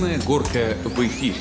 Красная горка в эфире.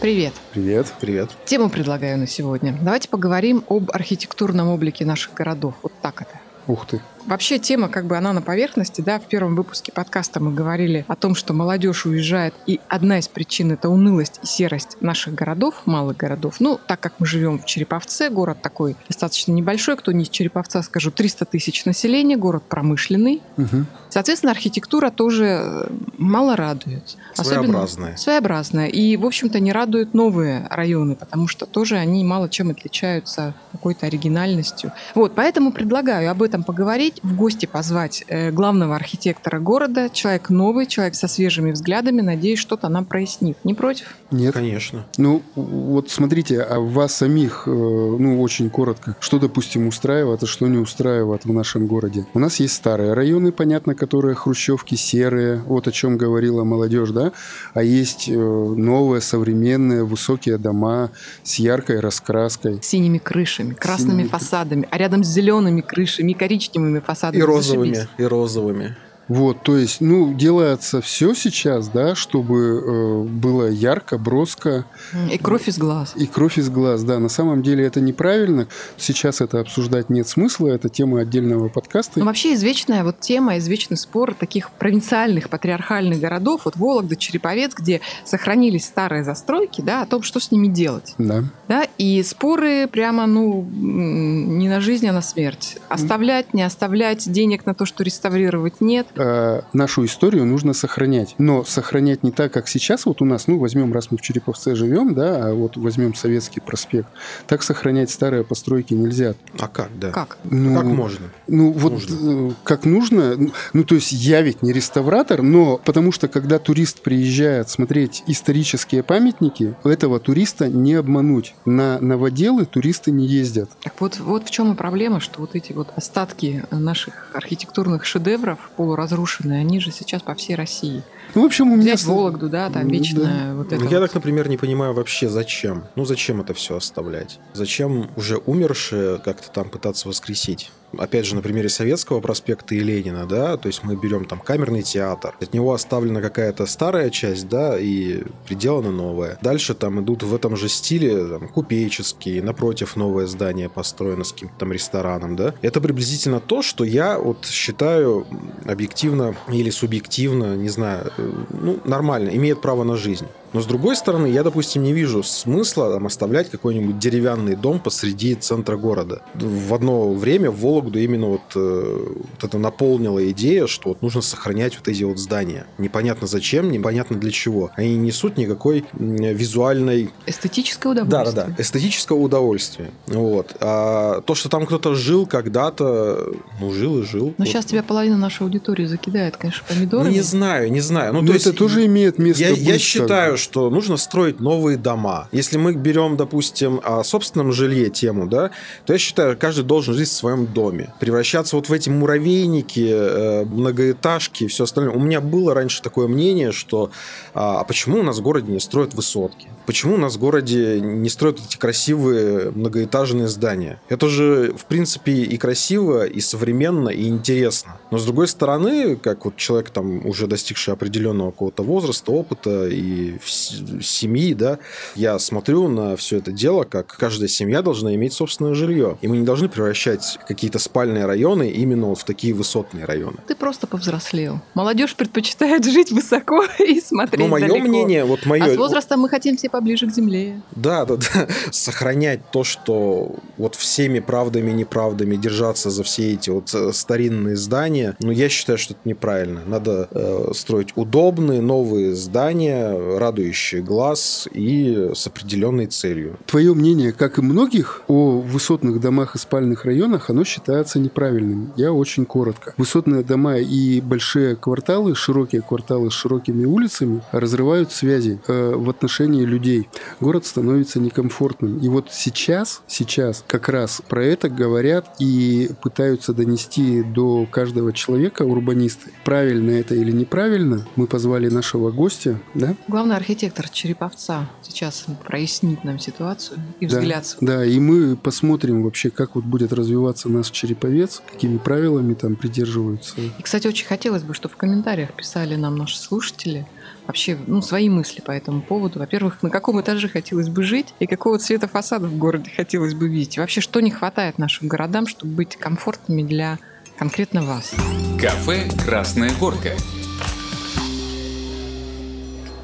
Привет. Привет. Привет. Тему предлагаю на сегодня. Давайте поговорим об архитектурном облике наших городов. Вот так это. Ух ты. Вообще тема, как бы она на поверхности, да, в первом выпуске подкаста мы говорили о том, что молодежь уезжает, и одна из причин это унылость и серость наших городов, малых городов. Ну, так как мы живем в Череповце, город такой достаточно небольшой, кто не из Череповца, скажу, 300 тысяч населения, город промышленный. Угу. Соответственно, архитектура тоже э, мало радует. Своеобразная. Своеобразная. И, в общем-то, не радуют новые районы, потому что тоже они мало чем отличаются какой-то оригинальностью. Вот, поэтому предлагаю об этом поговорить, в гости позвать э, главного архитектора города, человек новый, человек со свежими взглядами, надеюсь, что-то нам прояснит. Не против? Нет. Конечно. Ну, вот смотрите, а вас самих, э, ну, очень коротко, что, допустим, устраивает, а что не устраивает в нашем городе? У нас есть старые районы, понятно, которые хрущевки серые, вот о чем говорила молодежь, да, а есть э, новые, современные, высокие дома с яркой раскраской. С синими крышами, красными Синими фасадами, а рядом с зелеными крышами коричневыми фасадами. И розовыми, Зашибись. и розовыми. Вот, то есть, ну, делается все сейчас, да, чтобы э, было ярко, броско, И кровь из глаз. И кровь из глаз, да. На самом деле это неправильно. Сейчас это обсуждать нет смысла. Это тема отдельного подкаста. Ну, вообще извечная вот тема, извечный спор таких провинциальных патриархальных городов, вот Вологда, Череповец, где сохранились старые застройки, да, о том, что с ними делать. Да. Да, и споры прямо, ну, не на жизнь, а на смерть. Оставлять, не оставлять, денег на то, что реставрировать нет. А, нашу историю нужно сохранять. Но сохранять не так, как сейчас вот у нас, ну, возьмем, раз мы в Череповце живем, да, а вот возьмем Советский проспект, так сохранять старые постройки нельзя. А как, да? Как? Ну, Как можно? Ну, вот Нужно. э, как нужно. Ну, то есть я ведь не реставратор, но потому что когда турист приезжает смотреть исторические памятники, этого туриста не обмануть. На новоделы туристы не ездят. Так вот, вот в чем и проблема, что вот эти вот остатки наших архитектурных шедевров полуразрушенные, они же сейчас по всей России. Ну, в общем, у меня... Взять Вологду, да, там Ну, вечная вот это Ну, Я вот. так, например, не понимаю вообще, зачем. Ну, зачем это все оставлять? Зачем уже умершие как-то там пытаться воскресить? Опять же, на примере Советского проспекта и Ленина, да, то есть мы берем там камерный театр, от него оставлена какая-то старая часть, да, и приделана новая. Дальше там идут в этом же стиле там, купеческие, напротив новое здание построено с каким-то там рестораном, да. Это приблизительно то, что я вот считаю объективно или субъективно, не знаю, э, ну, нормально, имеет право на жизнь. Но с другой стороны, я, допустим, не вижу смысла там, оставлять какой-нибудь деревянный дом посреди центра города. В одно время в Вологду именно вот, э, вот это наполнила идея, что вот нужно сохранять вот эти вот здания. Непонятно зачем, непонятно для чего. Они не несут никакой визуальной Эстетическое да, удовольствие. да, да. Эстетического удовольствия. Вот. А то, что там кто-то жил когда-то, ну, жил и жил. Но Вот. сейчас тебя половина нашей аудитории закидает, конечно, Ну, помидорами. не знаю, не знаю. Ну, Но то это есть, тоже имеет место я, быть. я считаю, что нужно строить новые дома. Если мы берем, допустим, о собственном жилье тему, да, то я считаю, каждый должен жить в своем доме. Превращаться вот в эти муравейники, э, многоэтажки и все остальное. У меня было раньше такое мнение, что а, а почему у нас в городе не строят высотки? Почему у нас в городе не строят эти красивые многоэтажные здания? Это же, в принципе, и красиво, и современно, и интересно. Но, с другой стороны, как вот человек, там, уже достигший определенного какого-то возраста, опыта и семьи, да, я смотрю на все это дело, как каждая семья должна иметь собственное жилье. И мы не должны превращать какие-то спальные районы именно вот в такие высотные районы. Ты просто повзрослел. Молодежь предпочитает жить высоко и смотреть Ну, мое далеко. мнение, вот мое... А с возрастом мы хотим все поближе к земле. Да, да, да. Сохранять то, что вот всеми правдами и неправдами держаться за все эти вот э, старинные здания, ну, я считаю, что это неправильно. Надо э, строить удобные новые здания, радующие глаз и с определенной целью. Твое мнение, как и многих, о высотных домах и спальных районах, оно считается неправильным. Я очень коротко. Высотные дома и большие кварталы, широкие кварталы с широкими улицами разрывают связи э, в отношении людей. Город становится некомфортным. И вот сейчас, сейчас как раз про это говорят и пытаются донести до каждого человека урбанисты. Правильно это или неправильно, мы позвали нашего гостя, да? Главный архитектор Череповца сейчас прояснит нам ситуацию и Да, взгляд свой. Да, и мы посмотрим вообще, как вот будет развиваться наш Череповец, какими правилами там придерживаются. И, кстати, очень хотелось бы, чтобы в комментариях писали нам наши слушатели вообще ну, свои мысли по этому поводу. Во-первых, на каком этаже хотелось бы жить и какого цвета фасада в городе хотелось бы видеть. И вообще, что не хватает нашим городам, чтобы быть комфортными для конкретно вас. Кафе «Красная горка».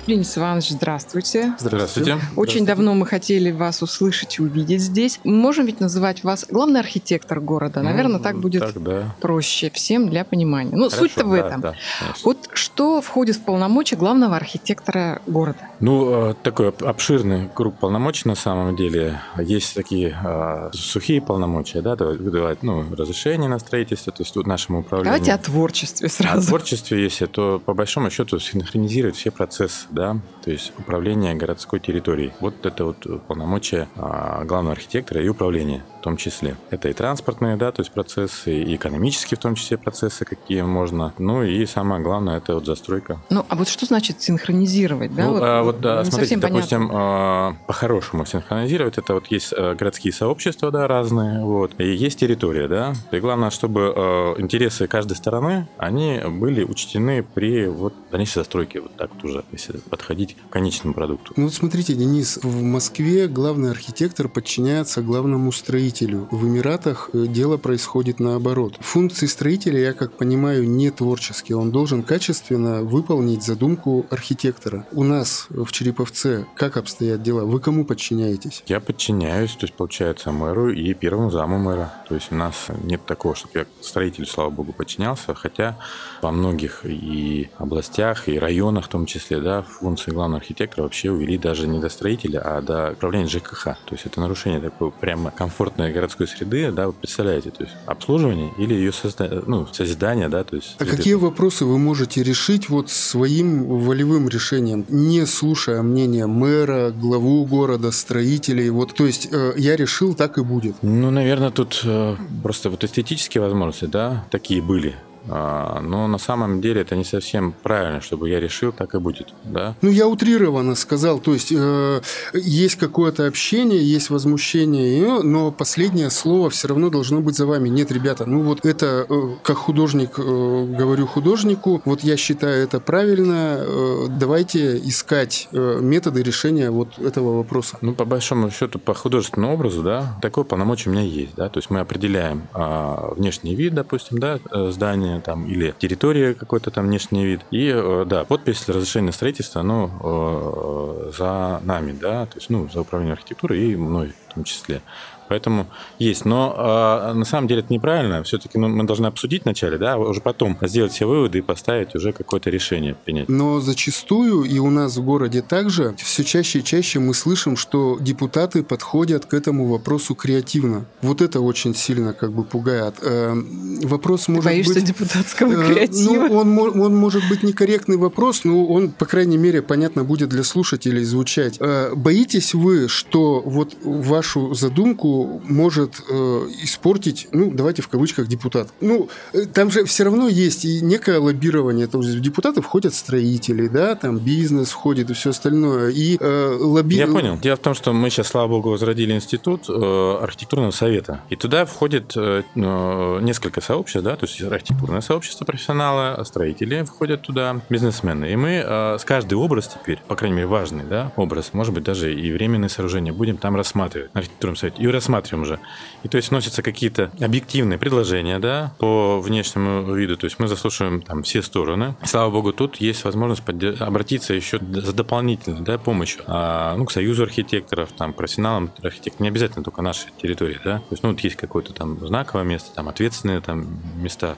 Денис Иванович, здравствуйте. Здравствуйте. Очень давно мы хотели вас услышать и увидеть здесь. Мы можем ведь называть вас главный архитектор города. Ну, Наверное, так будет так, да. проще всем для понимания. Ну, суть-то в этом. Да, вот что входит в полномочия главного архитектора города? Ну, э, такой обширный круг полномочий на самом деле. Есть такие э, сухие полномочия, да, выдавать ну, разрешение на строительство, то есть тут нашему управлению. Давайте о творчестве сразу. О творчестве, если, то по большому счету синхронизировать все процессы да, то есть управление городской территорией. Вот это вот полномочия а, главного архитектора и управления том числе. Это и транспортные, да, то есть процессы, и экономические в том числе процессы, какие можно. Ну и самое главное, это вот застройка. Ну, а вот что значит синхронизировать, да? Ну, вот, а, вот да, смотрите, допустим, а, по-хорошему синхронизировать, это вот есть а, городские сообщества, да, разные, вот, и есть территория, да, и главное, чтобы а, интересы каждой стороны, они были учтены при вот дальнейшей застройке, вот так вот уже, если подходить к конечному продукту. Ну вот смотрите, Денис, в Москве главный архитектор подчиняется главному строителю. В Эмиратах э, дело происходит наоборот. Функции строителя, я как понимаю, не творческие. Он должен качественно выполнить задумку архитектора. У нас в Череповце как обстоят дела? Вы кому подчиняетесь? Я подчиняюсь, то есть получается мэру и первому заму мэра. То есть у нас нет такого, чтобы я строителю, слава богу, подчинялся, хотя во многих и областях, и районах в том числе, да, функции главного архитектора вообще увели даже не до строителя, а до управления ЖКХ. То есть это нарушение такой прямо комфортной городской среды, да, вы представляете, то есть обслуживание или ее созда... ну, созидание, да, то есть... А какие вопросы вы можете решить вот своим волевым решением, не слушая мнения мэра, главу города, строителей, вот, то есть э, я решил, так и будет? Ну, наверное, тут э, просто вот эстетические возможности, да, такие были. А, но на самом деле это не совсем правильно, чтобы я решил, так и будет. Да? Ну, я утрированно сказал, то есть э, есть какое-то общение, есть возмущение, но последнее слово все равно должно быть за вами. Нет, ребята, ну вот это, э, как художник, э, говорю художнику, вот я считаю это правильно, э, давайте искать э, методы решения вот этого вопроса. Ну, по большому счету, по художественному образу, да, такое полномочие у меня есть, да, то есть мы определяем э, внешний вид, допустим, да, э, здания, там, или территория какой-то там внешний вид. И, э, да, подпись разрешения на строительство, оно э, за нами, да, то есть, ну, за управлением архитектурой и мной в том числе. Поэтому есть. Но э, на самом деле это неправильно. Все-таки ну, мы должны обсудить вначале, да, а уже потом сделать все выводы и поставить уже какое-то решение принять. Но зачастую, и у нас в городе также, все чаще и чаще мы слышим, что депутаты подходят к этому вопросу креативно. Вот это очень сильно как бы пугает. Э, вопрос Ты может боишься быть... депутатского э, креатива? Ну, он, он может быть некорректный вопрос, но он, по крайней мере, понятно будет для слушателей звучать. Э, боитесь вы, что вот вашу задумку может э, испортить, ну, давайте в кавычках, депутат. Ну, э, там же все равно есть и некое лоббирование. То есть в депутаты входят строители, да, там бизнес входит и все остальное. И э, лобби... Я понял. Дело в том, что мы сейчас, слава богу, возродили институт э, архитектурного совета. И туда входит э, ну, несколько сообществ, да, то есть архитектурное сообщество профессионалы, строители входят туда, бизнесмены. И мы э, с каждой образ теперь, по крайней мере, важный, да, образ, может быть, даже и временные сооружения, будем там рассматривать на архитектурном совете. И рассматриваем уже. И то есть вносятся какие-то объективные предложения, да, по внешнему виду. То есть мы заслушиваем там все стороны. Слава богу, тут есть возможность поддерж... обратиться еще за дополнительной да, помощью а, ну, к союзу архитекторов, там, профессионалам архитекторов. Не обязательно только нашей территории, да. То есть, ну, вот есть какое-то там знаковое место, там, ответственные там места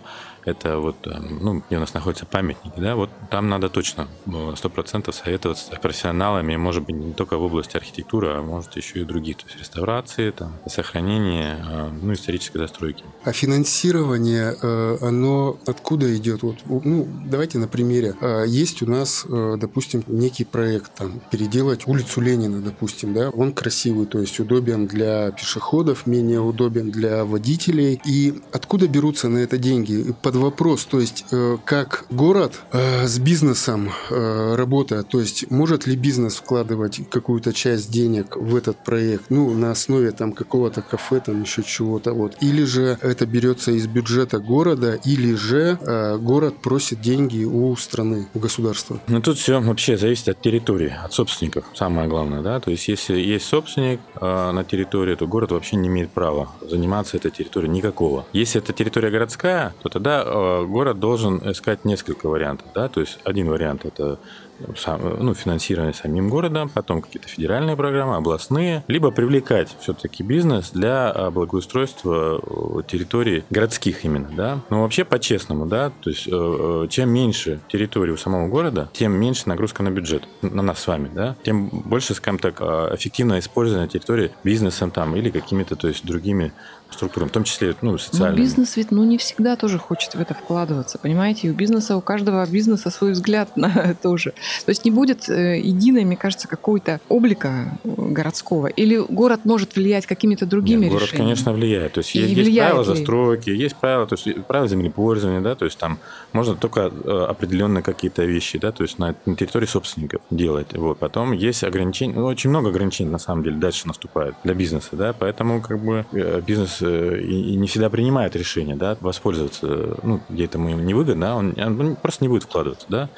это вот, э, ну, где у нас находятся памятники, да, вот там надо точно э, сто процентов советоваться с профессионалами, может быть, не только в области архитектуры, а может еще и других, то есть реставрации, там, сохранение, э, ну, исторической застройки. А финансирование, оно откуда идет? Вот, ну, давайте на примере. Есть у нас, допустим, некий проект, там, переделать улицу Ленина, допустим, да, он красивый, то есть удобен для пешеходов, менее удобен для водителей, и откуда берутся на это деньги? Под вопрос, то есть э, как город э, с бизнесом э, работает, то есть может ли бизнес вкладывать какую-то часть денег в этот проект, ну, на основе там какого-то кафе, там еще чего-то вот, или же это берется из бюджета города, или же город просит деньги у страны, у государства? Ну, тут все вообще зависит от территории, от собственников, самое главное, да, то есть если есть собственник на территории, то город вообще не имеет права заниматься этой территорией никакого. Если это территория городская, то тогда э, город должен искать несколько вариантов, да, то есть один вариант это ну, финансирование самим городом, потом какие-то федеральные программы, областные, либо привлекать все-таки бизнес для благоустройства э, территорий городских именно, да. Но вообще по-честному, да, то есть э, э, чем меньше территории у самого города, тем меньше нагрузка на бюджет, на нас с вами, да, тем больше, скажем так, эффективное использование территории бизнесом там или какими-то, то есть другими структурам, в том числе ну, социальным. Но бизнес ведь ну, не всегда тоже хочет в это вкладываться, понимаете? И у бизнеса, у каждого бизнеса свой взгляд на это уже. То есть не будет э, единой, мне кажется, какого-то облика э, городского. Или город может влиять какими-то другими Нет, город, решениями? конечно, влияет. То есть есть, есть правила ли? застройки, есть правила, то есть правила землепользования, да, то есть там можно только э, определенные какие-то вещи, да, то есть на, на территории собственников делать. Вот. Потом есть ограничения, ну, очень много ограничений на самом деле дальше наступает для бизнеса, да, поэтому как бы бизнес Э, и, не всегда принимает решение, да, воспользоваться, ну, где это ему невыгодно, да, он, он просто не будет вкладываться, да,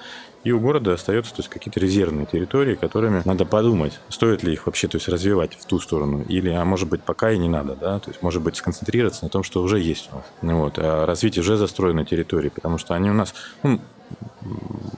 и у города остается то есть, какие-то резервные территории, которыми надо подумать, стоит ли их вообще то есть, развивать в ту сторону, или, а может быть, пока и не надо, да, то есть, может быть, сконцентрироваться на том, что уже есть у нас, вот, а развить уже застроенные территории, потому что они у нас, ну,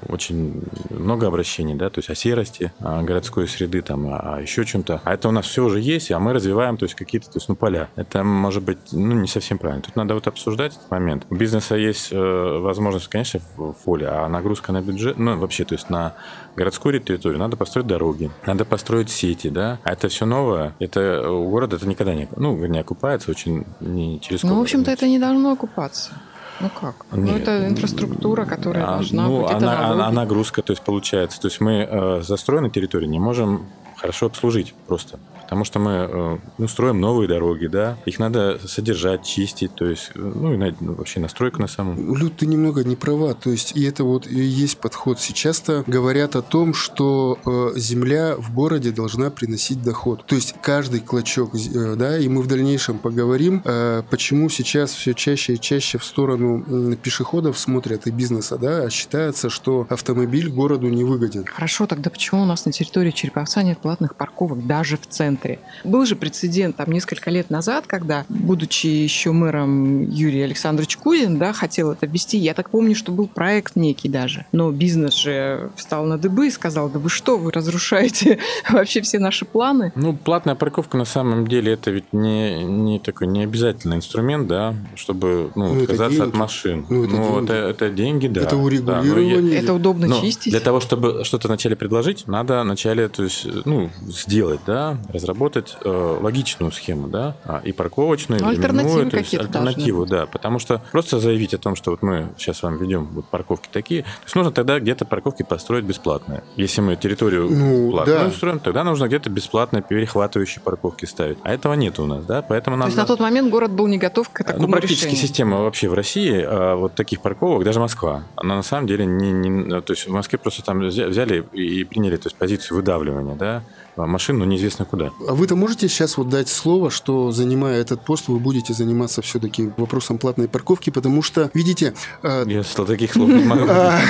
очень много обращений, да, то есть о серости о городской среды, там, о еще чем-то. А это у нас все уже есть, а мы развиваем, то есть какие-то, то есть, ну, поля. Это может быть, ну, не совсем правильно. Тут надо вот обсуждать этот момент. У бизнеса есть э, возможность, конечно, в поле, а нагрузка на бюджет, ну, вообще, то есть на городскую территорию надо построить дороги, надо построить сети, да, а это все новое, это у города это никогда не, ну, не окупается очень не через Ну, в общем-то, это не должно окупаться. Ну как? Ну, Нет. Ну это инфраструктура, которая а, должна ну, быть. Она, это она, нагрузка, то есть получается. То есть мы э, застроенной территории не можем хорошо обслужить просто. Потому что мы э, ну, строим новые дороги, да, их надо содержать, чистить, то есть, э, ну, и ну, вообще настройка на самом... Люд, ты немного не права, то есть, и это вот и есть подход. Сейчас-то говорят о том, что э, земля в городе должна приносить доход. То есть, каждый клочок, э, да, и мы в дальнейшем поговорим, э, почему сейчас все чаще и чаще в сторону э, пешеходов смотрят и бизнеса, да, а считается, что автомобиль городу не выгоден. Хорошо, тогда почему у нас на территории Череповца нет платных парковок даже в центре? Центре. Был же прецедент там несколько лет назад, когда, будучи еще мэром Юрий Александрович Кузин, да, хотел это ввести. Я так помню, что был проект некий даже. Но бизнес же встал на дыбы и сказал, да вы что, вы разрушаете вообще все наши планы. Ну, платная парковка на самом деле это ведь не, не такой не обязательный инструмент, да, чтобы ну, ну, отказаться от машин. Ну, это, ну, деньги. Это, это деньги, да. Это урегулирование. Да, я, это удобно но чистить. Для того, чтобы что-то вначале предложить, надо вначале то есть, ну, сделать, да, разработать разработать э, логичную схему, да, а, и парковочную, ну, и именную, то есть альтернативу, да, потому что просто заявить о том, что вот мы сейчас с вами ведем вот парковки такие, то есть нужно тогда где-то парковки построить бесплатные. Если мы территорию ну, платную да. строим, тогда нужно где-то бесплатные перехватывающие парковки ставить. А этого нет у нас, да, поэтому нам... То есть на тот момент город был не готов к такому Ну, практически решению. система вообще в России а, вот таких парковок, даже Москва, она на самом деле не, не... То есть в Москве просто там взяли и приняли то есть, позицию выдавливания, да, машин, но неизвестно куда. А вы-то можете сейчас вот дать слово, что занимая этот пост, вы будете заниматься все-таки вопросом платной парковки, потому что, видите... Э, Я стал таких слов не могу. А,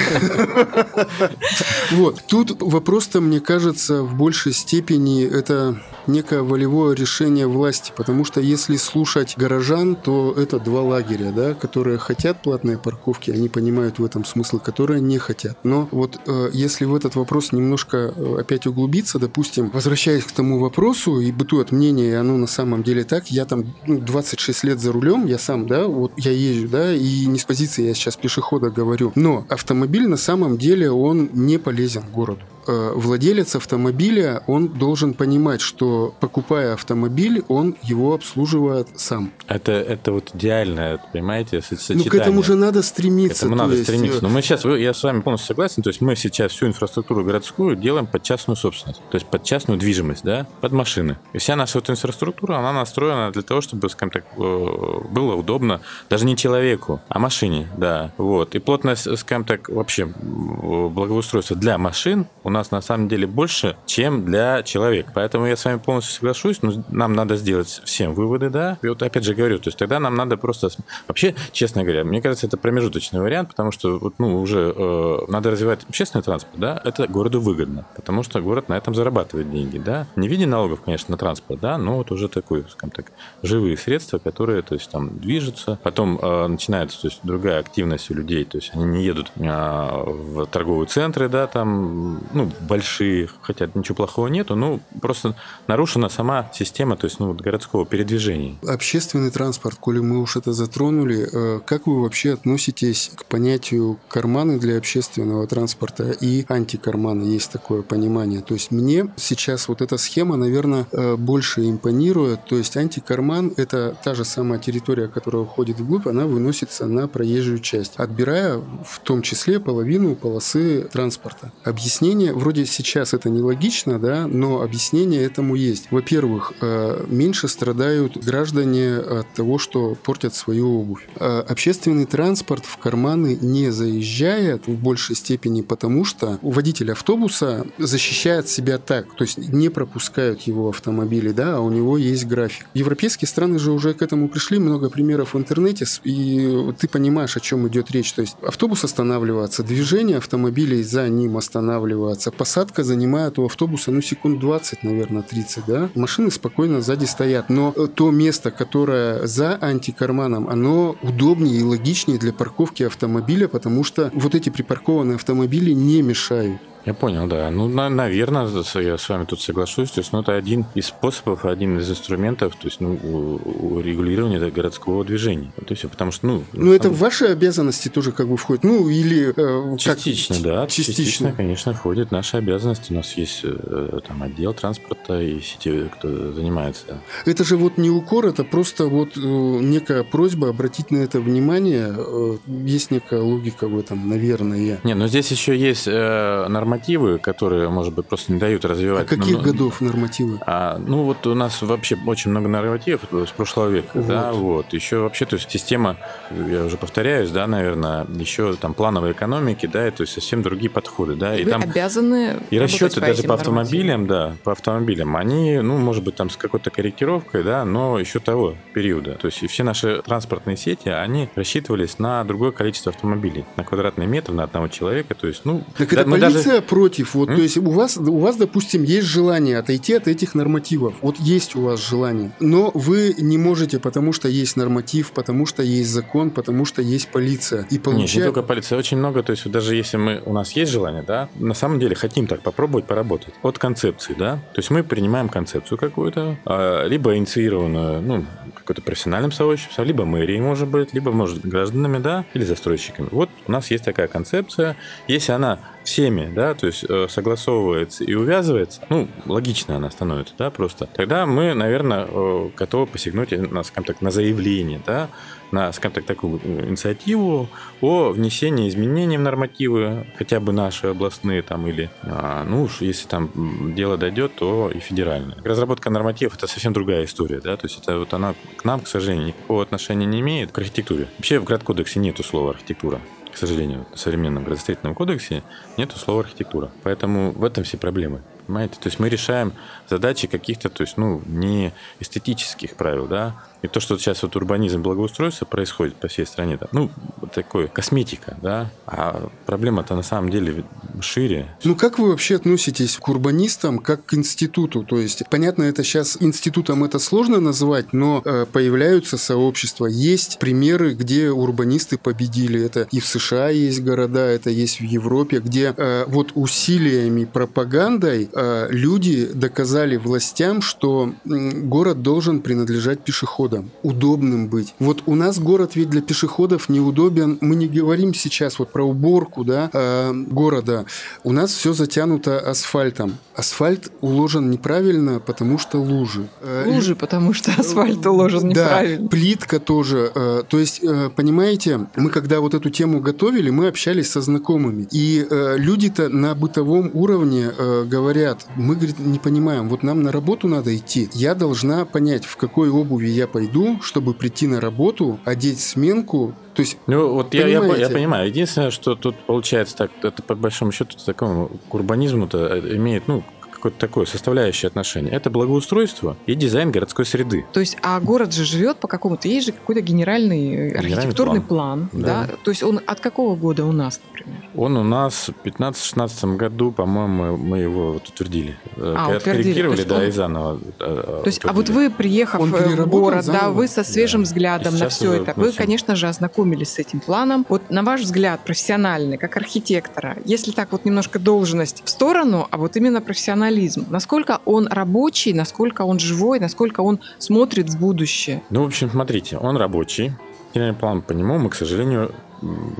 вот. Тут вопрос-то, мне кажется, в большей степени это некое волевое решение власти, потому что если слушать горожан, то это два лагеря, да, которые хотят платные парковки, они понимают в этом смысл, которые не хотят. Но вот э, если в этот вопрос немножко э, опять углубиться, допустим, возвращаясь к тому вопросу, и бытует мнение, и оно на самом деле так, я там ну, 26 лет за рулем, я сам, да, вот я езжу, да, и не с позиции я сейчас пешехода говорю, но автомобиль на самом деле он не полезен городу. Э, владелец автомобиля, он должен понимать, что покупая автомобиль, он его обслуживает сам. Это, это вот идеальное, понимаете, сочетание. Ну, к этому же надо стремиться. К этому надо есть... стремиться. Э, Но мы сейчас, я с вами полностью согласен, то есть мы сейчас всю инфраструктуру городскую делаем под частную собственность, то есть под частную движимость, да, под машины. И вся наша вот инфраструктура, она настроена для того, чтобы, скажем так, э, было удобно даже не человеку, а машине, да, вот. И плотность, скажем так, вообще благоустройства для машин у нас на самом деле больше, чем для человека. Поэтому я с вами полностью соглашусь, но нам надо сделать всем выводы, да. И вот опять же говорю, то есть тогда нам надо просто... Вообще, честно говоря, мне кажется, это промежуточный вариант, потому что вот, ну, уже э, надо развивать общественный транспорт, да, это городу выгодно, потому что город на этом зарабатывает деньги, да. Не в виде налогов, конечно, на транспорт, да, но вот уже такой, скажем так, живые средства, которые, то есть там движутся. Потом э, начинается, то есть другая активность у людей, то есть они не едут э, в торговые центры, да, там, ну, большие, хотя ничего плохого нету, ну, просто нарушена сама система, то есть, ну, городского передвижения. Общественный транспорт, коли мы уж это затронули, э, как вы вообще относитесь к понятию карманы для общественного транспорта и антикарманы? Есть такое понимание. То есть мне сейчас вот эта схема, наверное, э, больше импонирует. То есть антикарман – это та же самая территория, которая уходит вглубь, она выносится на проезжую часть, отбирая в том числе половину полосы транспорта. Объяснение, вроде сейчас это нелогично, да, но объяснение этому есть. Во-первых, э, меньше страдают граждане от того, что портят свою обувь. Э, общественный транспорт в карманы не заезжает в большей степени, потому что водитель автобуса защищает себя так, то есть не пропускают его автомобили, да, а у него есть график. Европейские страны же уже к этому пришли, много примеров в интернете, и ты понимаешь, о чем идет речь. То есть автобус останавливается, движение автомобилей за ним останавливается, посадка занимает у автобуса, ну, секунд 20, наверное, 30, да. Машины спокойно сзади стоят, но то место, которое за антикарманом, оно удобнее и логичнее для парковки автомобиля, потому что вот эти припаркованные автомобили не мешают. Я понял, да. Ну, на, наверное, я с вами тут соглашусь. То есть, ну, это один из способов, один из инструментов, то есть, ну, регулирования городского движения. То есть, потому что, ну... Ну, это в ваши обязанности тоже как бы входит? Ну, или... Э, частично, как... да. Частично. частично, конечно, входит наши обязанности. У нас есть э, там отдел транспорта и сети, кто занимается. Это же вот не укор, это просто вот э, некая просьба обратить на это внимание. Э, есть некая логика в этом, наверное. Не, но здесь еще есть э, нормальная нормативы, которые, может быть, просто не дают развивать. А каких ну, годов нормативы? А, ну, вот у нас вообще очень много нормативов с прошлого века, вот. да, вот. Еще вообще, то есть система, я уже повторяюсь, да, наверное, еще там плановой экономики, да, и то есть совсем другие подходы, да. И Вы там обязаны И расчеты по даже по автомобилям, да, по автомобилям, они, ну, может быть, там с какой-то корректировкой, да, но еще того периода. То есть и все наши транспортные сети, они рассчитывались на другое количество автомобилей, на квадратный метр на одного человека, то есть, ну... Так это полиция даже против. Вот, то есть у вас, у вас, допустим, есть желание отойти от этих нормативов. Вот есть у вас желание. Но вы не можете, потому что есть норматив, потому что есть закон, потому что есть полиция. И получает... Нет, не только полиция, очень много. То есть даже если мы, у нас есть желание, да, на самом деле хотим так попробовать поработать. От концепции, да. То есть мы принимаем концепцию какую-то, а, либо инициированную, ну, какой-то профессиональным сообществом, либо мэрией, может быть, либо, может, гражданами, да, или застройщиками. Вот у нас есть такая концепция. Если она всеми, да, то есть э, согласовывается и увязывается, ну, логично она становится, да, просто, тогда мы, наверное, э, готовы посягнуть на, скажем так, на заявление, да, на, скажем так, такую инициативу о внесении изменений в нормативы, хотя бы наши областные там или, а, ну уж если там дело дойдет, то и федеральные. Разработка нормативов это совсем другая история, да, то есть это вот она к нам, к сожалению, никакого отношения не имеет к архитектуре. Вообще в градкодексе нету слова архитектура сожалению, в современном градостроительном кодексе нет слова архитектура. Поэтому в этом все проблемы. Понимаете? То есть мы решаем задачи каких-то, то есть, ну, не эстетических правил, да, и то, что сейчас вот урбанизм благоустройства происходит по всей стране, да, ну, вот такой косметика, да, а проблема-то на самом деле шире. Ну, как вы вообще относитесь к урбанистам как к институту? То есть, понятно, это сейчас институтом это сложно назвать, но э, появляются сообщества. Есть примеры, где урбанисты победили. Это и в США есть города, это есть в Европе, где э, вот усилиями, пропагандой э, люди доказали властям, что город должен принадлежать пешеходам пешеходам, удобным быть. Вот у нас город ведь для пешеходов неудобен. Мы не говорим сейчас вот про уборку да, э, города. У нас все затянуто асфальтом. Асфальт уложен неправильно, потому что лужи. Э, лужи, потому что асфальт уложен неправильно. Да, плитка тоже. Э, то есть, э, понимаете, мы когда вот эту тему готовили, мы общались со знакомыми. И э, люди-то на бытовом уровне э, говорят, мы, говорит, не понимаем, вот нам на работу надо идти. Я должна понять, в какой обуви я пойду, чтобы прийти на работу, одеть сменку, то есть, ну, вот я, я, я понимаю. Единственное, что тут получается так, это по большому счету такому к урбанизму-то имеет, ну, какое-то такое составляющее отношение. Это благоустройство и дизайн городской среды. То есть, а город же живет по какому-то, есть же какой-то генеральный, генеральный архитектурный план, план да. да? То есть он от какого года у нас, например? Он у нас в 15-16 году, по-моему, мы его вот утвердили. Э, а, Откорректировали, да, он... и заново. Э, То есть, а вот вы, приехав в город, заново. да, вы со свежим да. взглядом на все это, вы, конечно же, ознакомились с этим планом. Вот на ваш взгляд, профессиональный, как архитектора, если так вот немножко должность в сторону, а вот именно профессиональный журнализм? Насколько он рабочий, насколько он живой, насколько он смотрит в будущее? Ну, в общем, смотрите, он рабочий. Генеральный план по нему мы, к сожалению,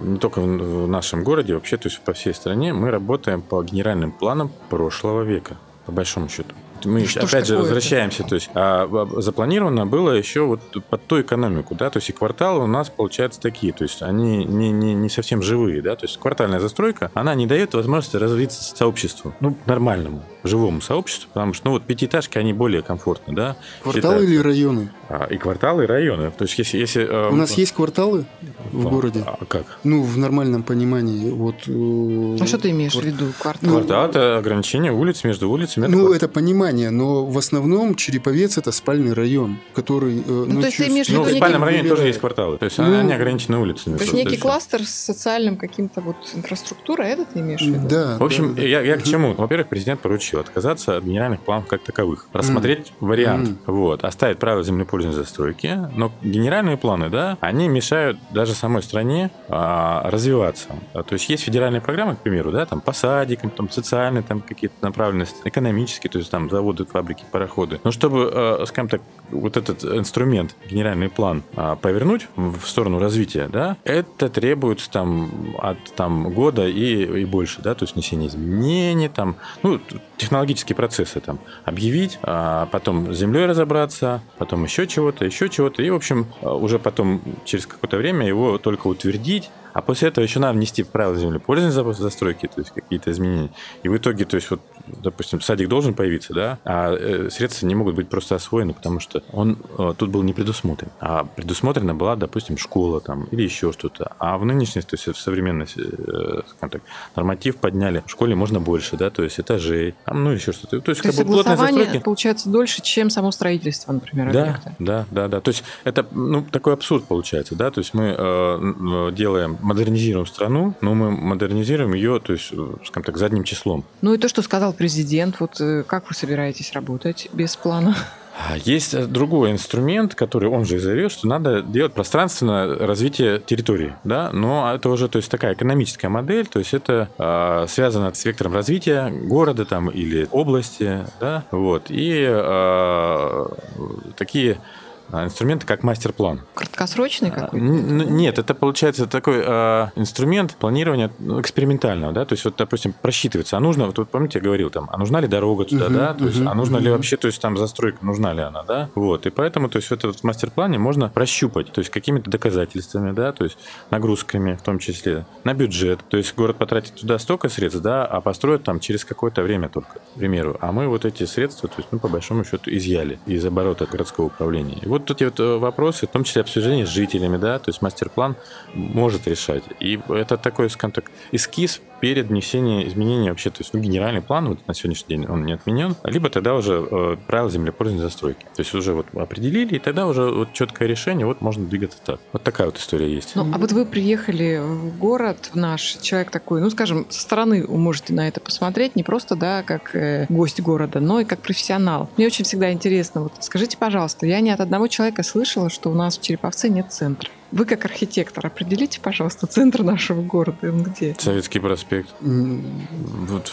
не только в нашем городе, вообще, то есть по всей стране, мы работаем по генеральным планам прошлого века, по большому счету мы что опять же возвращаемся, то есть а, запланировано было еще вот под ту экономику, да, то есть и кварталы у нас получаются такие, то есть они не, не, не совсем живые, да, то есть квартальная застройка, она не дает возможности развиться сообществу, ну, нормальному, живому сообществу, потому что, ну, вот пятиэтажки, они более комфортны, да. Кварталы или районы? А, и кварталы, и районы. То есть если... если э, у нас есть кварталы в городе? А как? Ну, в нормальном понимании. Вот, э, а что ты имеешь Квар... в виду? Квартал? Ну, квартал – это ограничение улиц между улицами. Это ну, квартал. это понимание, но в основном Череповец – это спальный район, который э, Ну, то есть ты имеешь в виду Ну, в спальном районе тоже есть кварталы. То есть ну, они ограничены улицами. То есть некий кластер с социальным каким-то вот инфраструктурой, это ты имеешь в виду? Да. В общем, да, да. Я, я к чему? Во-первых, президент поручил отказаться от генеральных планов как таковых, рассмотреть mm. вариант, mm. вот, оставить правила землепользования застройки, но генеральные планы, да, они мешают даже самой стране а, развиваться. А, то есть есть федеральные программы, к примеру, да, там по садикам, там социальные там какие-то направленности, экономические, то есть там заводы, фабрики, пароходы. Но чтобы, а, скажем так, вот этот инструмент, генеральный план, а, повернуть в сторону развития, да, это требуется там от там года и, и больше, да, то есть внесение изменений, там, ну, технологические процессы там объявить, а потом с землей разобраться, потом еще чего-то, еще чего-то, и, в общем, уже потом через какое-то время его только утвердить, а после этого еще надо внести в правила землепользования застройки, то есть какие-то изменения. И в итоге, то есть вот, допустим, садик должен появиться, да, а э, средства не могут быть просто освоены, потому что он э, тут был не предусмотрен. А предусмотрена была, допустим, школа там или еще что-то. А в нынешней, то есть в современной, э, скажем так, норматив подняли. В школе можно больше, да, то есть этажей, там, ну еще что-то. То есть, то есть как бы согласование получается дольше, чем само строительство, например, да, объекта. Да, да, да. То есть это ну, такой абсурд получается, да, то есть мы э, делаем модернизируем страну, но мы модернизируем ее, то есть, э, скажем так, задним числом. Ну и то, что сказал президент, вот э, как вы собираетесь работать без плана? А есть э, другой инструмент, который он же и заявил, что надо делать пространственное развитие территории, да, но это уже, то есть такая экономическая модель, то есть это э, связано с вектором развития города там или области, да, вот, и э, такие инструменты как мастер-план. Краткосрочный а, какой-то? Нет, это получается такой э, инструмент планирования ну, экспериментального, да, то есть вот, допустим, просчитывается, а нужно, вот, вот помните, я говорил там, а нужна ли дорога туда, да, то есть, а нужно uh-huh. ли вообще, то есть там застройка, нужна ли она, да, вот, и поэтому, то есть в этом мастер-плане можно прощупать, то есть какими-то доказательствами, да, то есть нагрузками в том числе, на бюджет, то есть город потратит туда столько средств, да, а построит там через какое-то время только, к примеру, а мы вот эти средства, то есть, ну, по большому счету, изъяли из оборота городского управления. И вот вот эти вот э, вопросы, в том числе обсуждение с жителями, да, то есть мастер-план может решать. И это такой, скажем так, эскиз перед внесением изменений вообще, то есть ну, генеральный план вот на сегодняшний день он не отменен, либо тогда уже э, правила землепользования застройки. То есть уже вот определили, и тогда уже вот четкое решение, вот можно двигаться так. Вот такая вот история есть. Ну, а вот вы приехали в город в наш, человек такой, ну, скажем, со стороны вы можете на это посмотреть, не просто, да, как э, гость города, но и как профессионал. Мне очень всегда интересно, вот скажите, пожалуйста, я не от одного человека слышала, что у нас в Череповце нет центра. Вы как архитектор определите, пожалуйста, центр нашего города. Он где? Советский проспект. Вот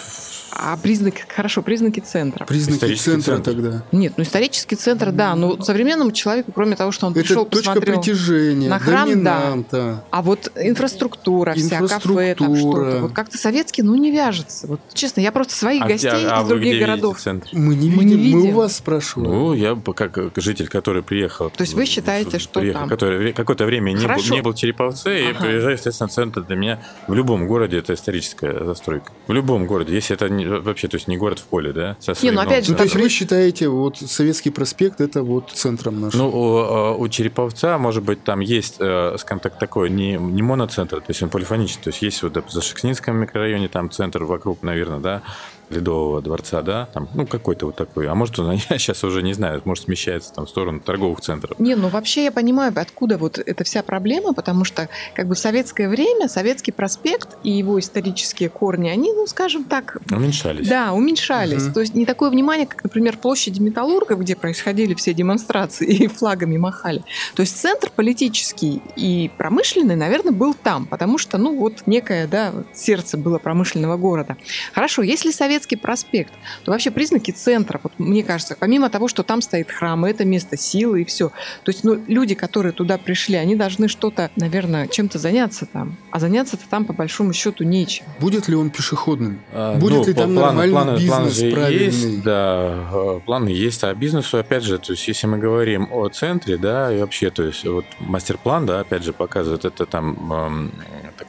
А признаки, хорошо, признаки центра. Признаки центра центр. тогда. Нет, ну исторический центр, да, но современному человеку, кроме того, что он Это пришел, точка посмотрел. притяжения, на храм, да. доминанта. А вот инфраструктура, вся кафе, там Инфраструктура. что-то. Вот как-то советский, ну, не вяжется. Вот честно, я просто своих а гостей а из других где городов. Мы не Мы не видим, мы видим. у вас спрашиваем. Ну, я как житель, который приехал. То есть вы считаете, что приехал, там? который какое-то время не был, не был в Череповце, и Ага. приезжаю, естественно, в центр для меня в любом городе это историческая застройка. В любом городе, если это не- вообще, то есть не город в поле, да, со своим ну, опять же, Ну, то есть вы считаете, вот Советский проспект это вот центром нашим? Ну, у, у Череповца, может быть, там есть, э, скажем так, такой не, не моноцентр, то есть он полифоничный. То есть есть вот в Зашекснинском микрорайоне там центр вокруг, наверное, да, Ледового дворца, да, там, ну, какой-то вот такой. А может, он, я сейчас уже не знаю, может, смещается там в сторону торговых центров. Не, ну вообще я понимаю, откуда вот эта вся проблема, потому что как бы в советское время Советский проспект и его исторические корни, они, ну, скажем так, Уменьшались. да, уменьшались. Мгм. То есть не такое внимание, как, например, площади Металлурга, где происходили все демонстрации и флагами махали. То есть центр политический и промышленный, наверное, был там, потому что, ну, вот некое, да, сердце было промышленного города. Хорошо, если Советский проспект, то вообще признаки центра, вот мне кажется, помимо того, что там стоит храм, это место силы и все. То есть, ну, люди, которые туда пришли, они должны что-то, наверное, чем-то заняться там. А заняться-то там, по большому счету, нечем. Будет ли он пешеходным? А, Будет ли по- там нормальный бизнес же правильный? есть, да, э, планы есть. А бизнесу, опять же, то есть если мы говорим о центре, да, и вообще, то есть вот мастер-план, да, опять же, показывает это там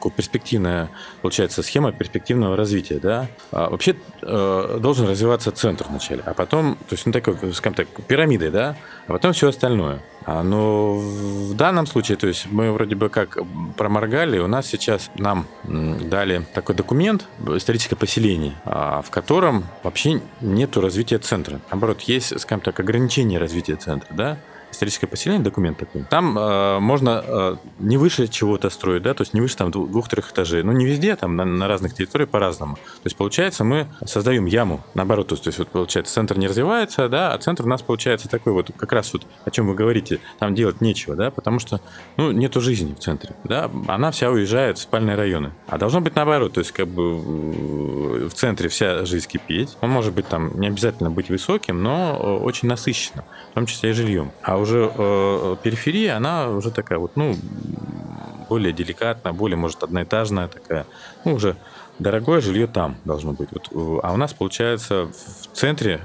такое перспективная, получается, схема перспективного развития, да. А вообще э, должен развиваться центр вначале, а потом, то есть, ну, такой, скажем так, пирамидой, да, а потом все остальное. А, Но в данном случае, то есть мы вроде бы как проморгали, у нас сейчас нам дали такой документ, историческое поселение, а, в котором вообще нету развития центра. Наоборот, есть, скажем так, ограничение развития центра, да? Историческое поселение, документ такой. Там э, можно э, не выше чего-то строить, да, то есть не выше там дву- двух-трех этажей. Ну, не везде, там на, на разных территориях по-разному. То есть, получается, мы создаем яму, наоборот, то есть, вот, получается, центр не развивается, да, а центр у нас получается такой вот, как раз вот, о чем вы говорите, там делать нечего, да, потому что, ну, нету жизни в центре, да, она вся уезжает в спальные районы. А должно быть наоборот, то есть, как бы в центре вся жизнь кипеть. Он может быть там не обязательно быть высоким, но э, очень насыщенным, в том числе и жильем. А уже э, периферия, она уже такая вот, ну, более деликатная, более, может, одноэтажная такая, ну, уже дорогое жилье там должно быть. Вот, э, а у нас, получается, в центре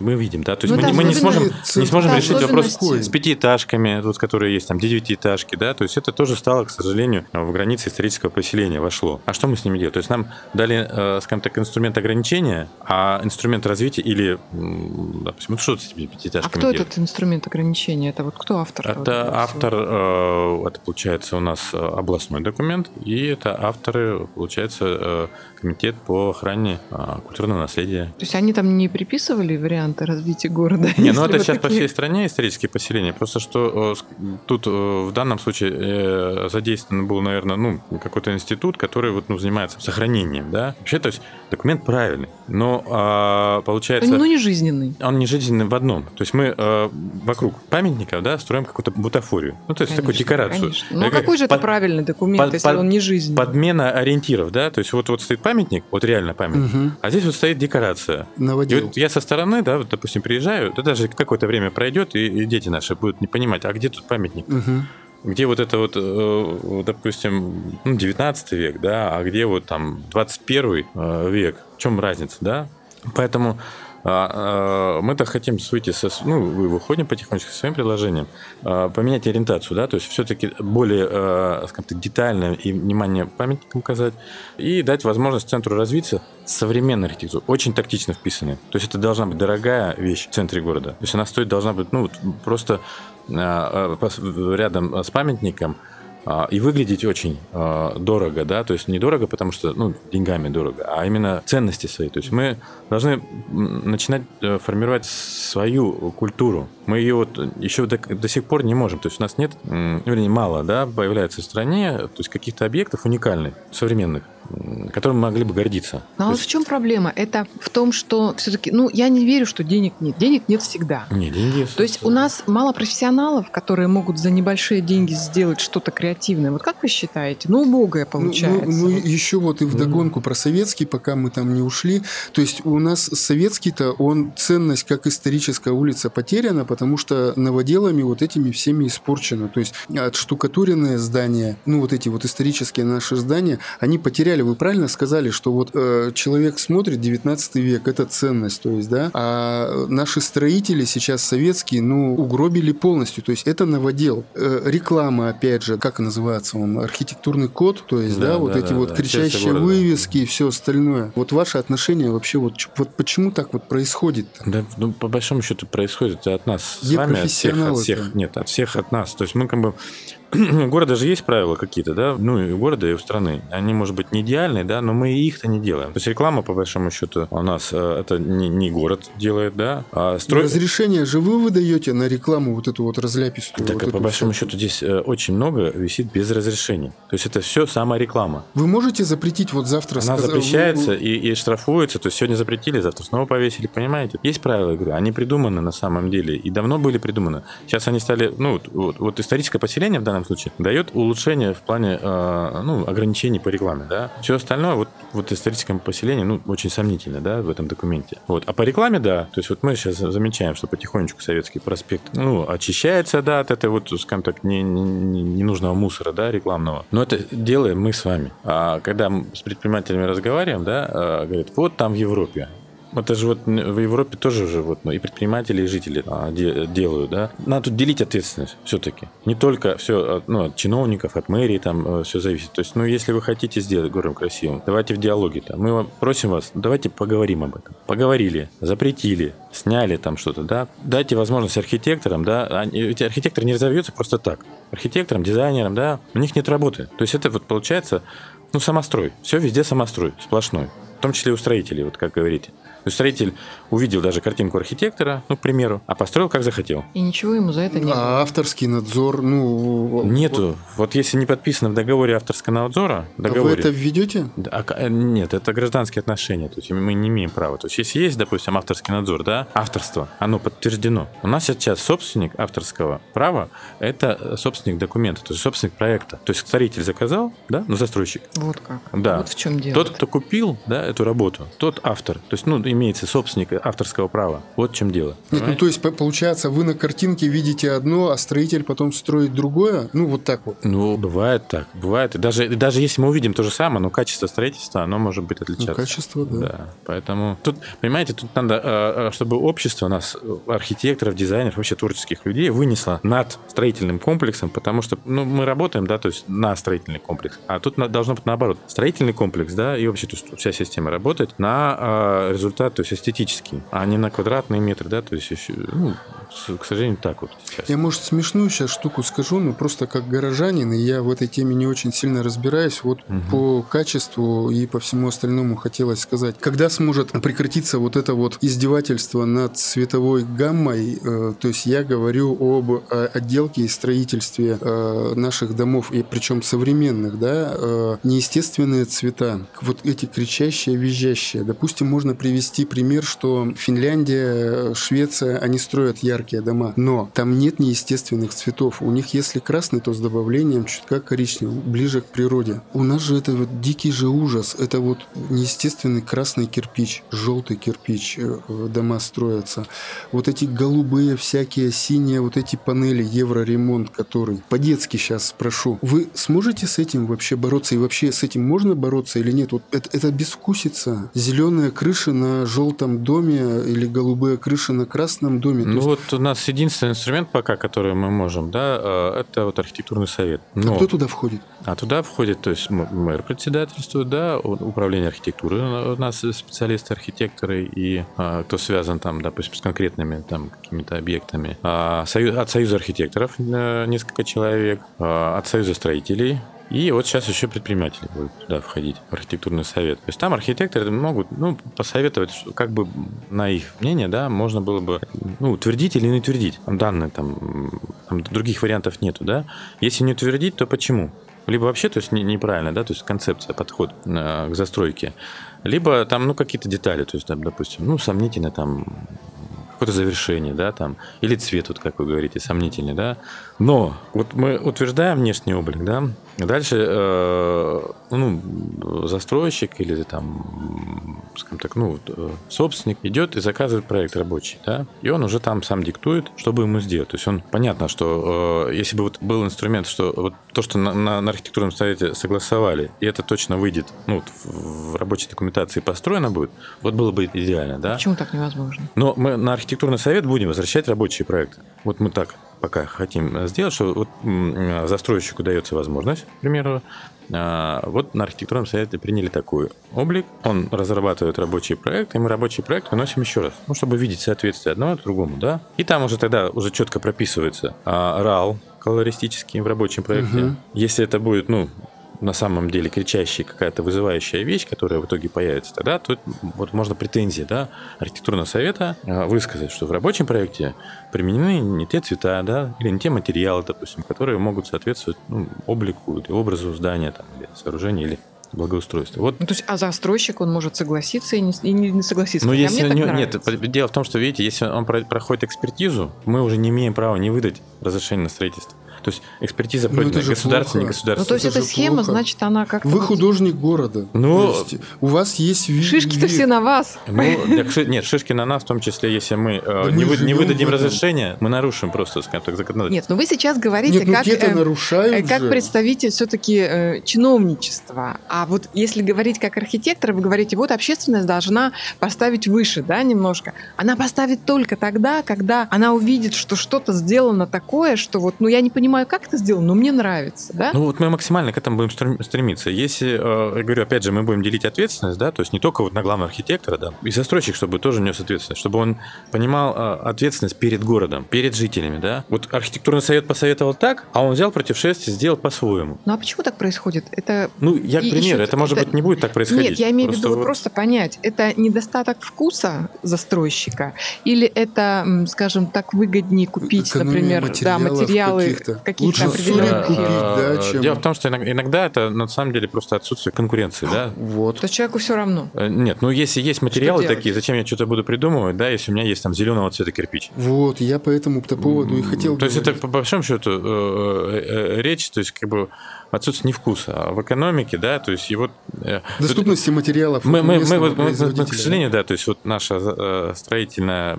мы видим, да, то есть Ну, мы, не- мы не сможем, не сможем решить вопрос с пятиэтажками, тут, которые есть, там, девятиэтажки, да, то есть это тоже стало, к сожалению, в границы исторического поселения вошло. А что мы с ними делаем? То есть нам дали, э, скажем так, инструмент ограничения, а инструмент развития или, допустим, ну что с этими А пятиэтажками кто делать? этот инструмент ограничения? Это вот кто автор? вот Это всего? автор, э, это получается у нас э, областной документ, и это авторы, получается, э, комитет по охране э, культурного наследия. То есть они там не приписывали варианты развития города? Не, ну это вот сейчас по такие- всей стране исторические поселения. Просто что э, тут э, в данном случае э, задействован был, наверное, ну, какой-то институт, который вот, ну, занимается сохранением, да. Вообще, то есть документ правильный, но а, получается... Ну, не жизненный. Он не жизненный в одном. То есть мы э, вокруг памятников, да, строим какую-то бутафорию. Ну, то есть такую Конечно, декорацию. конечно. Ну, а какой же это под- правильный документ, под- если под- он не жизненный? Подмена ориентиров, да, то есть вот, вот стоит памятник, вот реально памятник, Мгм. а здесь вот стоит декорация. И Наводил. вот я со стороны, да, вот, допустим, приезжаю, да даже какое-то время пройдет, и, и дети наши будут не понимать, а где тут памятник? Мгм. Где вот это вот, э, допустим, ну, 19 век, да, а где вот там 21 э, век? В чем разница, да? Поэтому мы-то хотим выйти со, ну, вы- выходим потихонечку со своим предложением, а, поменять ориентацию, да, то есть все-таки более, э, скажем так, детально и внимание памятникам указать, и дать возможность центру развиться современной архитектурой, очень тактично вписанной. То есть это должна быть дорогая вещь в центре города. То есть она стоит должна быть, ну, просто а, а, пос- рядом с памятником а, и выглядеть очень а, дорого, да, то есть не дорого, потому что, ну, деньгами дорого, а именно ценности свои. То есть мы должны начинать э, формировать свою культуру. Мы ее вот еще до, до сих пор не можем. То есть у нас нет, вернее, мало, да, появляется в стране, то есть каких-то объектов уникальных, современных которым мы могли бы гордиться. Ну, а вот есть... в чем проблема? Это в том, что все-таки, ну, я не верю, что денег нет. Денег нет всегда. Нет, деньги То есть у нас мало профессионалов, которые могут за небольшие деньги сделать что-то креативное. Вот как вы считаете? Ну, убогое ну, получается. Ну, ну, ну еще вот и в догонку про советский, пока мы там не ушли. То есть у нас советский-то, он ценность как историческая улица потеряна, потому что новоделами вот этими всеми испорчено. То есть отштукатуренные здания, ну, вот эти вот исторические наши здания, они потеряли вы правильно сказали, что вот э, человек смотрит 19 век, это ценность, то есть, да, а наши строители сейчас советские, ну, угробили полностью, то есть это новодел. Э, реклама, опять же, как называется он, архитектурный код, то есть, да, да вот да, эти да, вот да. кричащие вывески и все остальное. Вот ваше отношение вообще, вот, вот почему так вот происходит? -то? Да, ну, по большому счету происходит от нас Где с вами, от всех, от всех, нет, от всех от нас. То есть мы как бы у города же есть правила какие-то, да, ну и у города, и у страны. Они, может быть, не идеальные, да, но мы их-то не делаем. То есть реклама, по большому счету, у нас э, это не, не город делает, да, а строй... Разрешение же вы выдаете на рекламу вот эту вот разляпистую? Так, вот по большому все. счету, здесь э, очень много висит без разрешения. То есть это все сама реклама. Вы можете запретить вот завтра... Она сказ... запрещается и, и штрафуется, то есть сегодня запретили, завтра снова повесили, понимаете? Есть правила игры, они придуманы на самом деле и давно были придуманы. Сейчас они стали, ну, вот, вот историческое поселение в данном случае дает улучшение в плане э, ну, ограничений по рекламе, да. Все остальное, вот, вот историческом поселении, ну, очень сомнительно, да, в этом документе. Вот. А по рекламе, да, то есть вот мы сейчас замечаем, что потихонечку Советский проспект, ну, очищается, да, от этой вот, скажем так, не, не, ненужного мусора, да, рекламного. Но это делаем мы с вами. А когда мы с предпринимателями разговариваем, да, э, говорят, вот там в Европе, это же вот в Европе тоже же вот ну, и предприниматели, и жители а, де, делают, да. Надо тут делить ответственность все-таки. Не только все ну, от чиновников, от мэрии там э, все зависит. То есть, ну, если вы хотите сделать город красивым, давайте в диалоге там. Мы просим вас, давайте поговорим об этом. Поговорили, запретили, сняли там что-то, да. Дайте возможность архитекторам, да. Эти архитекторы не разовьются просто так. Архитекторам, дизайнерам, да, у них нет работы. То есть это вот получается, ну, самострой. Все везде самострой, сплошной. В том числе и у строителей, вот как говорите. Есть строитель увидел даже картинку архитектора, ну, к примеру, а построил как захотел. И ничего ему за это не А авторский надзор, ну... Нету. Вот, вот если не подписано в договоре авторского надзора... Договоре, а вы это введете? А, э, нет, это гражданские отношения. То есть мы не имеем права. То есть если есть, допустим, авторский надзор, да, авторство, оно подтверждено. У нас сейчас собственник авторского права – это собственник документа, то есть собственник проекта. То есть строитель заказал, да, ну, застройщик. Вот как. Да. Вот в чем дело. Тот, кто купил, да, эту работу, тот автор. То есть, ну, имеется собственник авторского права. Вот в чем дело. Нет, ну, то есть, получается, вы на картинке видите одно, а строитель потом строит другое? Ну, вот так вот. Ну, бывает так. Бывает. И даже, даже если мы увидим то же самое, но качество строительства, оно может быть отличаться. Ну, качество, да. да. Поэтому тут, понимаете, тут надо, э, э, чтобы общество нас, архитекторов, дизайнеров, вообще творческих людей вынесло над строительным комплексом, потому что ну, мы работаем, да, то есть на строительный комплекс. А тут должно быть наоборот. Строительный комплекс, да, и вообще то есть, вся система работает на э, результат, то есть эстетический, а не на квадратные метры, да, то есть еще, ну, к сожалению, так вот сейчас. Я, может, смешную сейчас штуку скажу, но просто как горожанин, и я в этой теме не очень сильно разбираюсь, вот угу. по качеству и по всему остальному хотелось сказать. Когда сможет прекратиться вот это вот издевательство над цветовой гаммой, э, то есть я говорю об э, отделке и строительстве э, наших домов, и причем современных, да, э, неестественные цвета, вот эти кричащие, визжащие. Допустим, можно привести пример, что Финляндия, Швеция, они строят яркие дома, но там нет неестественных цветов. У них, если красный, то с добавлением чутка коричневого, ближе к природе. У нас же это вот дикий же ужас. Это вот неестественный красный кирпич, желтый кирпич э, дома строятся. Вот эти голубые всякие, синие, вот эти панели, евроремонт, который по-детски сейчас спрошу. Вы сможете с этим вообще бороться? И вообще с этим можно бороться или нет? Вот это, это безвкусица. Зеленые крыши на желтом доме или голубые крыши на красном доме. Ну вот вот у нас единственный инструмент пока, который мы можем, да, э, это вот архитектурный совет. Но... А кто туда входит? А туда входит, то есть мэр председательствует, да, управление архитектуры у нас специалисты, архитекторы и а, кто связан там, допустим, с конкретными там какими-то объектами. А, союз, от Союза архитекторов э, несколько человек, а, от Союза строителей и вот сейчас еще предприниматели будут туда входить, архитектурный совет. То есть там архитекторы могут ну, посоветовать, как бы на их мнение, да, можно было бы ну, утвердить или не утвердить. Данные там, там других вариантов нету, да. Если не утвердить, то почему? Либо вообще, то есть неправильно, да, то есть концепция, подход э, к застройке. Либо там, ну, какие-то детали, то есть, там, допустим, ну, сомнительно там какое-то завершение, да, там, или цвет, вот как вы говорите, сомнительный, да. Но вот мы утверждаем внешний облик, да, дальше, э, ну, застройщик или там, скажем так, ну, э, собственник идет и заказывает проект рабочий, да, и он уже там сам диктует, чтобы ему сделать. То есть он, понятно, что э, если бы вот был инструмент, что вот то, что на, на, на архитектурном совете согласовали, и это точно выйдет, ну, в, в рабочей документации построено будет, вот было бы идеально, да. Почему так невозможно? Но мы на архитектурный совет будем возвращать рабочие проекты. Вот мы так пока хотим сделать, что вот застройщику дается возможность, к примеру, а, вот на архитектурном совете приняли такой облик. Он разрабатывает рабочий проект, и мы рабочий проект выносим еще раз, ну, чтобы видеть соответствие одного другому, да. И там уже тогда уже четко прописывается а, RAL колористический в рабочем проекте. Угу. Если это будет, ну, на самом деле кричащая какая-то вызывающая вещь, которая в итоге появится, тогда тут вот можно претензии да, архитектурного совета а, высказать, что в рабочем проекте применены не те цвета, да, или не те материалы, допустим, которые могут соответствовать ну, облику или образу здания там, или сооружения, или благоустройства. Вот. Ну, то есть, а застройщик, он может согласиться и не, и не согласиться. Но если мне него, нет, дело в том, что, видите, если он проходит экспертизу, мы уже не имеем права не выдать разрешение на строительство. То есть экспертиза ну, пройдена государственная, не государственная. Ну, то есть эта схема, плохо. значит, она как Вы художник города. Ну, у вас есть вид. Шишки-то все на вас. Ну, нет, шишки на нас, в том числе, если мы, э, да не, мы не выдадим разрешение, мы нарушим просто, скажем так, законодательство. Нет, но вы сейчас говорите, нет, ну, как, э, нарушают как же. представитель все-таки э, чиновничества. А вот если говорить как архитектор, вы говорите, вот общественность должна поставить выше, да, немножко. Она поставит только тогда, когда она увидит, что что-то сделано такое, что вот, ну, я не понимаю, как это сделано, но мне нравится, да? Ну, вот мы максимально к этому будем стремиться. Если, э, я говорю, опять же, мы будем делить ответственность, да, то есть не только вот на главного архитектора, да, и застройщик, чтобы тоже нес ответственность, чтобы он понимал э, ответственность перед городом, перед жителями, да. Вот архитектурный совет посоветовал так, а он взял против шерсти, сделал по-своему. Ну, а почему так происходит? Это... Ну, я, к примеру, это, может это... быть, не будет так происходить. Нет, я имею в виду вот... просто понять, это недостаток вкуса застройщика или это, скажем так, выгоднее купить, Экономия например, да, материалы какие-то определенных купить, да, чем... Дело в том, что иногда это на самом деле просто отсутствие конкуренции, да. Вот. То человеку все равно. Э, нет, ну если есть материалы такие, зачем я что-то буду придумывать, да, если у меня есть там зеленого цвета кирпич. Вот, я по этому поводу и хотел То есть это по большому счету э, э, речь, то есть как бы отсутствие не вкуса, а в экономике, да, то есть его... Э, Доступности тут, материалов мы, мы, мы, вот, мы, мы, к сожалению, да, то есть вот наша э, строительная,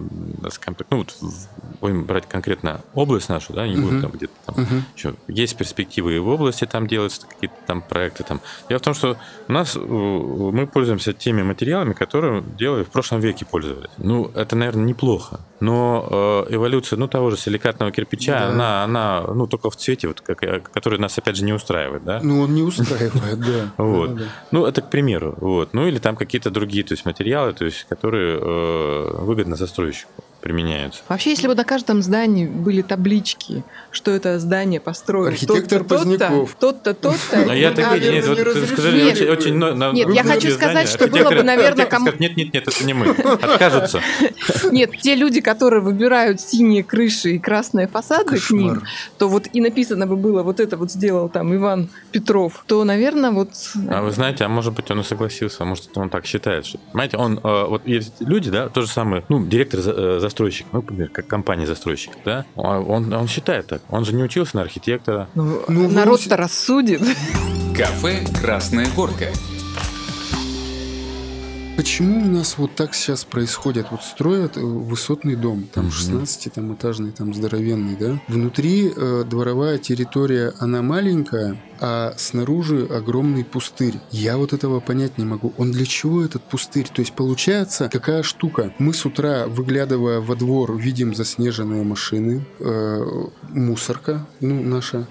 скажем так, ну вот будем брать конкретно область нашу, да, не uh-huh. будем там где-то там uh-huh. еще... Есть перспективы и в области там делаются какие-то там проекты там. Дело в том, что у нас мы пользуемся теми материалами, которые делали в прошлом веке пользовались. Ну, это, наверное, неплохо, но э, эволюция, ну, того же силикатного кирпича, да. она, она, ну, только в цвете, вот, как, который нас, опять же, не устраивает устраивает, да? Ну, он не устраивает, да. Вот. Ну, это к примеру. Вот. Ну, или там какие-то другие то есть, материалы, то есть, которые э, выгодно застройщику применяются. Вообще, если бы на каждом здании были таблички, что это здание построил архитектор тот-то, Поздняков, тот-то, тот-то. А я так нет, вот сказали очень, нет, я хочу сказать, что было бы, наверное, кому. Нет, нет, нет, это не мы. Откажутся. Нет, те люди, которые выбирают синие крыши и красные фасады к ним, то вот и написано бы было, вот это вот сделал там Иван Петров, то, наверное, вот. А вы знаете, а может быть, он и согласился, а может, он так считает, что, понимаете, он э, вот есть люди, да, то же самое, ну, директор э, застройщик, ну, например, как компания застройщик, да, он, он считает так. Он же не учился на архитектора. Ну, ну народ-то рассудит. Кафе «Красная горка». Почему у нас вот так сейчас происходит? Вот строят э, высотный дом, там 16 там этажный, там здоровенный, да? Внутри э, дворовая территория, она маленькая, а снаружи огромный пустырь. Я вот этого понять не могу. Он для чего этот пустырь? То есть получается, какая штука? Мы с утра, выглядывая во двор, видим заснеженные машины, э, мусорка, ну, наша,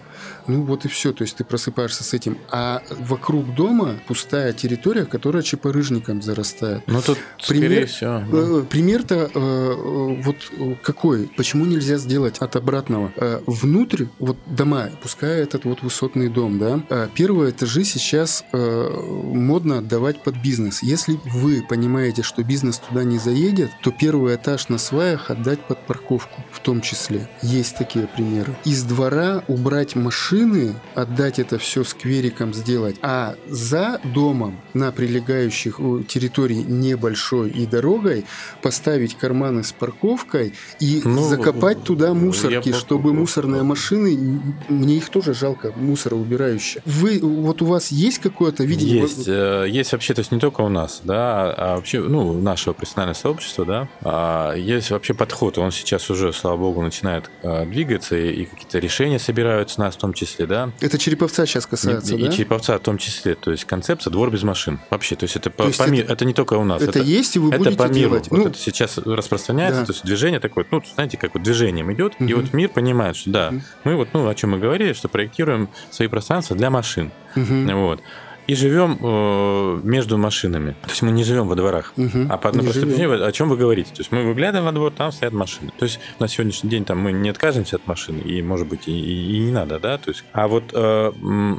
ну вот и все, то есть ты просыпаешься с этим. А вокруг дома пустая территория, которая чепорыжником зарастает. Ну тут, Пример, всего, э, Пример-то э, вот какой? Почему нельзя сделать от обратного? Э, внутрь, вот дома, пускай этот вот высотный дом, да, э, первые этажи сейчас э, модно отдавать под бизнес. Если вы понимаете, что бизнес туда не заедет, то первый этаж на сваях отдать под парковку в том числе. Есть такие примеры. Из двора убрать машины, отдать это все сквериком сделать, а за домом на прилегающих территории небольшой и дорогой поставить карманы с парковкой и ну, закопать туда мусорки, чтобы мусорные машины, мне их тоже жалко, мусороубирающие. Вы, вот у вас есть какое-то видение? Есть, э, есть вообще, то есть не только у нас, да, а вообще, ну, нашего профессионального сообщества, да, а есть вообще подход, он сейчас уже, слава богу, начинает а, двигаться, и какие-то решения собираются нас том числе, да. Это Череповца сейчас касается, и, да? И Череповца в том числе, то есть концепция двор без машин. Вообще, то есть это то по, есть по это, это не только у нас. Это, это есть, и вы это будете по миру. делать. Вот ну, это сейчас распространяется, да. то есть движение такое, ну, знаете, как вот движением идет, угу. и вот мир понимает, что да, угу. мы вот, ну, о чем мы говорили, что проектируем свои пространства для машин. Угу. Вот и живем э, между машинами. То есть мы не живем во дворах. Угу, а по одной простой причине, о чем вы говорите? То есть мы выглядываем во двор, там стоят машины. То есть на сегодняшний день там мы не откажемся от машины, и, может быть, и, и, и не надо, да? То есть, а вот, э,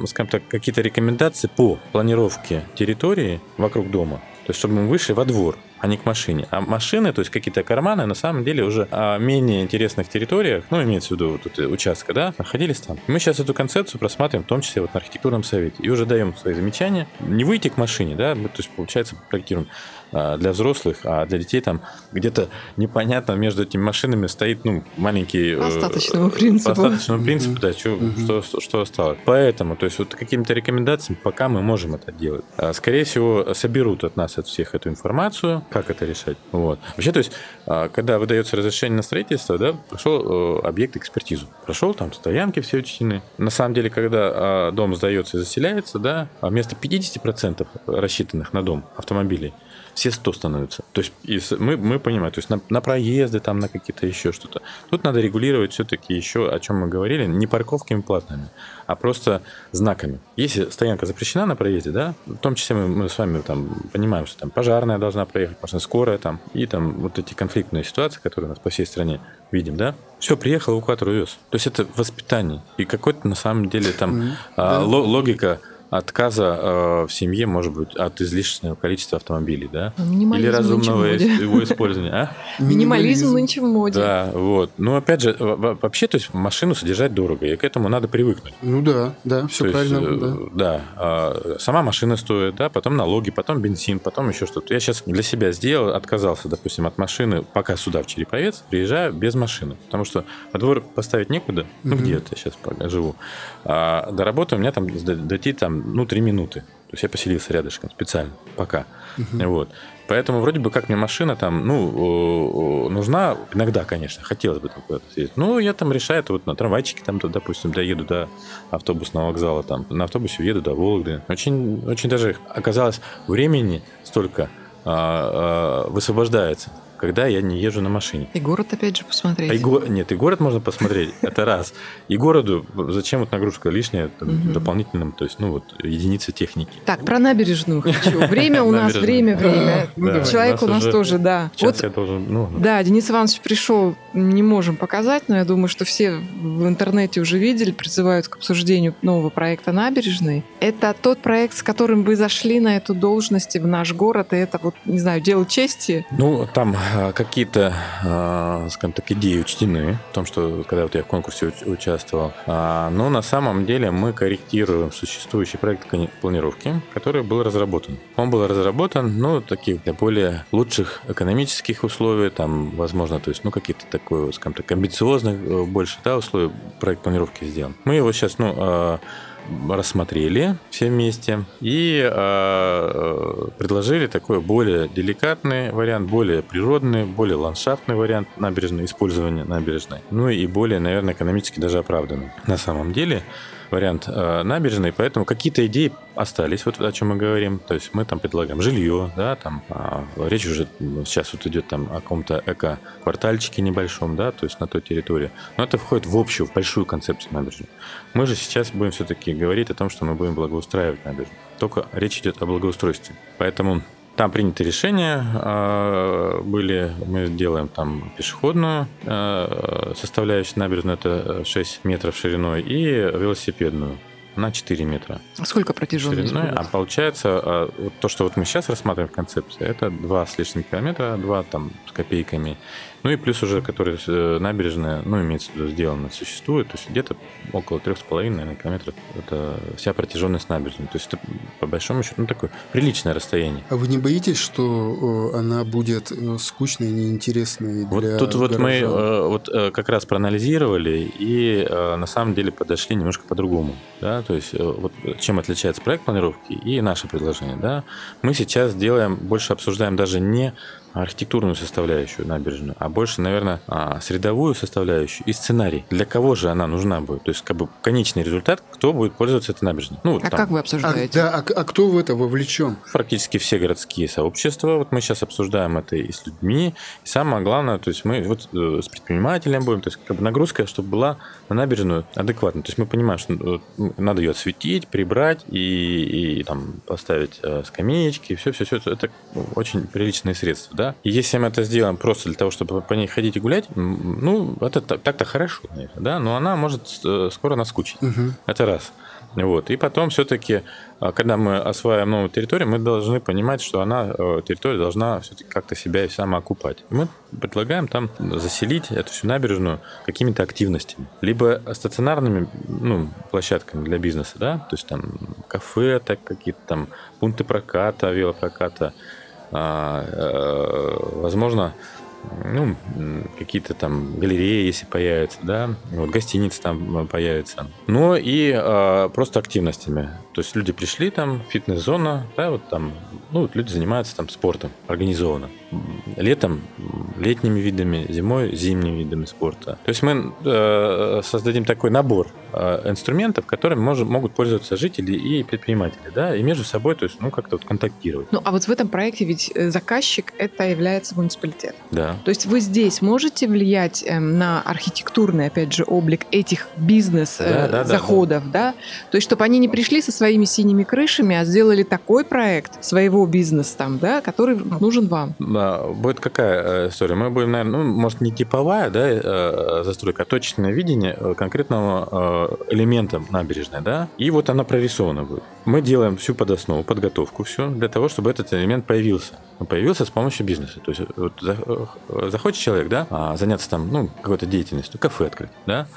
скажем так, какие-то рекомендации по планировке территории вокруг дома, то есть чтобы мы вышли во двор, а не к машине. А машины, то есть какие-то карманы, на самом деле уже о менее интересных территориях, ну, имеется в виду вот это участка, да, находились там. Мы сейчас эту концепцию просматриваем, в том числе вот на архитектурном совете, и уже даем свои замечания. Не выйти к машине, да, то есть, получается, проектируем а, для взрослых, а для детей там где-то непонятно между этими машинами стоит ну, маленький... По остаточному э, принципу. По остаточному принципу, да, что, что, что, что осталось. Поэтому, то есть вот какими-то рекомендациями пока мы можем это делать. А, скорее всего, соберут от нас, от всех эту информацию, как это решать. Вот. Вообще, то есть, а, когда выдается разрешение на строительство, да, прошел э, объект экспертизу. Прошел, там стоянки все учтены. На самом деле, когда дом сдается и заселяется, да, вместо 50% рассчитанных на дом автомобилей, все 100 становятся. То есть и мы, мы понимаем, то есть на, на проезды, там, на какие-то еще что-то. Тут надо регулировать все-таки еще, о чем мы говорили, не парковками платными, а просто знаками. Если стоянка запрещена на проезде, да, в том числе мы, мы с вами там понимаем, что там пожарная должна проехать, машина скорая там, и там вот эти конфликтные ситуации, которые у нас по всей стране видим, да, все, приехал, эвакуатор увез. То есть это воспитание. И какой-то на самом деле там mm-hmm. а, да. логика отказа э, в семье, может быть, от излишнего количества автомобилей, да? Или разумного его использования. А? Минимализм нынче в моде. Да, вот. Ну, опять же, вообще, то есть машину содержать дорого, и к этому надо привыкнуть. Ну да, да, все то правильно. Есть, да. да. А, сама машина стоит, да, потом налоги, потом бензин, потом еще что-то. Я сейчас для себя сделал, отказался, допустим, от машины, пока сюда, в Череповец, приезжаю без машины. Потому что во двор поставить некуда, ну, где-то я сейчас живу. А до работы у меня там дойти там ну, три минуты. То есть я поселился рядышком специально, пока. Uh-huh. Вот. Поэтому вроде бы как мне машина там, ну, нужна иногда, конечно, хотелось бы там куда-то съездить. Ну, я там решаю, вот на трамвайчике там, допустим, доеду до автобусного вокзала, там, на автобусе уеду до Вологды. Очень, очень даже оказалось времени столько а, а, высвобождается когда я не езжу на машине. И город опять же посмотреть. А и го... Нет, и город можно посмотреть, это раз. И городу зачем вот нагрузка лишняя, там, дополнительным, то есть, ну вот, единицы техники. Так, про набережную хочу. Время у нас, время, время. Человек у нас тоже, да. Вот, ну, да, Денис Иванович пришел, не можем показать, но я думаю, что все в интернете уже видели, призывают к обсуждению нового проекта набережной. Это тот проект, с которым вы зашли на эту должность в наш город, и это вот, не знаю, дело чести. Ну, там а, какие-то, а, скажем так, идеи учтены в том, что когда вот я в конкурсе участвовал. А, но на самом деле мы корректируем существующий проект планировки, который был разработан. Он был разработан, ну, таких для более лучших экономических условий, там, возможно, то есть, ну, какие-то такое, скажем так, амбициозных э, больше, да, условия проект планировки сделан. Мы его сейчас, ну, рассмотрели все вместе и э, предложили такой более деликатный вариант, более природный, более ландшафтный вариант набережной, использования набережной. Ну и более, наверное, экономически даже оправданный. На самом деле, вариант э, набережной, поэтому какие-то идеи остались, вот о чем мы говорим. То есть мы там предлагаем жилье, да, там а, речь уже сейчас вот идет там о каком-то эко-квартальчике небольшом, да, то есть на той территории. Но это входит в общую, в большую концепцию набережной. Мы же сейчас будем все-таки говорить о том, что мы будем благоустраивать набережную. Только речь идет о благоустройстве. Поэтому там приняты решения а, были, мы делаем там пешеходную а, составляющую набережную, это 6 метров шириной, и велосипедную на 4 метра. Сколько протяженность шириной, А получается, а, вот то, что вот мы сейчас рассматриваем в концепции, это 2 с лишним километра, 2 там с копейками. Ну и плюс уже, которые э, набережная, ну, имеется в виду, сделано, существует, то есть где-то около 3,5, наверное, километров это вся протяженность набережной. То есть это, по большому счету, ну, такое приличное расстояние. А вы не боитесь, что она будет э, скучной, неинтересной вот для тут вот горожан? мы э, вот как раз проанализировали и на самом деле подошли немножко по-другому. Да? То есть вот чем отличается проект планировки и наше предложение. Да? Мы сейчас делаем, больше обсуждаем даже не архитектурную составляющую набережную, а больше, наверное, а, средовую составляющую и сценарий. Для кого же она нужна будет? То есть, как бы конечный результат, кто будет пользоваться этой набережной. Ну, а там, как вы А, обсуждаете? да, а, а кто в это вовлечен? практически все городские сообщества. Вот мы сейчас обсуждаем это и с людьми. И самое главное, то есть мы вот э, с предпринимателем будем, то есть как бы нагрузка, чтобы была на набережную адекватна. То есть мы понимаем, что э, надо ее осветить, прибрать и, и там поставить э, скамеечки, все, все, все. Это очень приличные средства, да. И если мы это сделаем просто для того, чтобы по ней ходить и гулять, ну, это так- так-то хорошо, да, но она может э, скоро наскучить. Мгм. Это раз. Вот. И потом все-таки, когда мы осваиваем новую территорию, мы должны понимать, что она, э, территория должна все-таки как-то себя и самоокупать. Мы предлагаем там заселить эту всю набережную какими-то активностями. Либо стационарными ну, площадками для бизнеса, да, то есть там кафе, так какие-то там пункты проката, велопроката, а, возможно, ну, какие-то там галереи, если появятся, да, вот гостиницы там э, появятся. Но и э, просто активностями. То есть люди пришли там, фитнес-зона, да, вот там, ну, вот люди занимаются там спортом организованно. Летом летними видами, зимой зимними видами спорта. То есть мы э, создадим такой набор э, инструментов, которыми можем, могут пользоваться жители и предприниматели, да, и между собой, то есть, ну, как-то вот контактировать. Ну, а вот в этом проекте ведь э, заказчик это является муниципалитет. Да. То есть вы здесь можете влиять эм, на архитектурный, опять же, облик этих Да, да, да, бизнес-заходов, да, То есть чтобы они не пришли со своими синими крышами, а сделали такой проект своего бизнеса там, да, который нужен вам. А, Будет какая э, история? Мы будем, наверное, ну, может, не типовая да, э, застройка, а точное видение э, конкретного элемента набережной, да, и вот она прорисована будет. Мы делаем всю подоснову, подготовку все для того, чтобы этот элемент появился. Он появился с помощью бизнеса. То есть вот за- захочет человек, да, а, заняться там, ну, какой-то деятельностью, кафе открыть, да,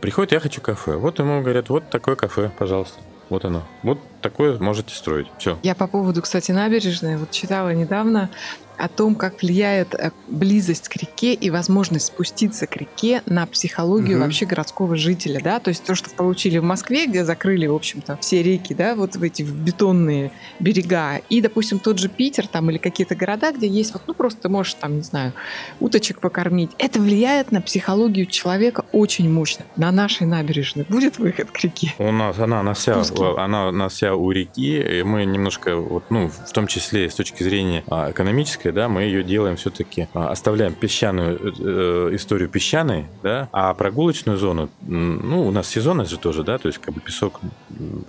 приходит, я хочу кафе. Вот ему говорят, вот такое кафе, пожалуйста. Вот оно. Вот такое можете строить. Все. Я по поводу, кстати, набережной вот читала недавно о том, как влияет э, близость к реке и возможность спуститься к реке на психологию Мгм. вообще городского жителя, да, то есть то, что получили в Москве, где закрыли, в общем-то, все реки, да, вот в эти бетонные берега, и, допустим, тот же Питер там или какие-то города, где есть вот, ну, просто ты можешь там, не знаю, уточек покормить. Это влияет на психологию человека очень мощно. На нашей набережной будет выход к реке? У нас она, она вся, она, она вся у реки, и мы немножко, вот, ну, в том числе с точки зрения а, экономической, да, мы ее делаем все-таки, оставляем песчаную э, э, историю песчаной, да, а прогулочную зону, ну, у нас сезонность же тоже, да, то есть как бы песок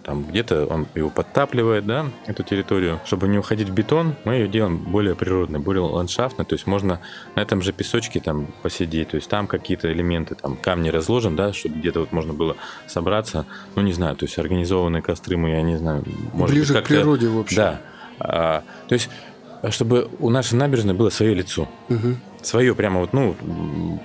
там где-то он его подтапливает, да, эту территорию, чтобы не уходить в бетон, мы ее делаем более природной, более ландшафтной, то есть можно на этом же песочке там посидеть, то есть там какие-то элементы, там камни разложим, да, чтобы где-то вот можно было собраться, ну, не знаю, то есть организованные костры мы, я не знаю, может Ближе быть, к природе, в общем. Да. А, то есть, чтобы у нашей набережной было свое лицо. Мгм. Свое прямо вот, ну,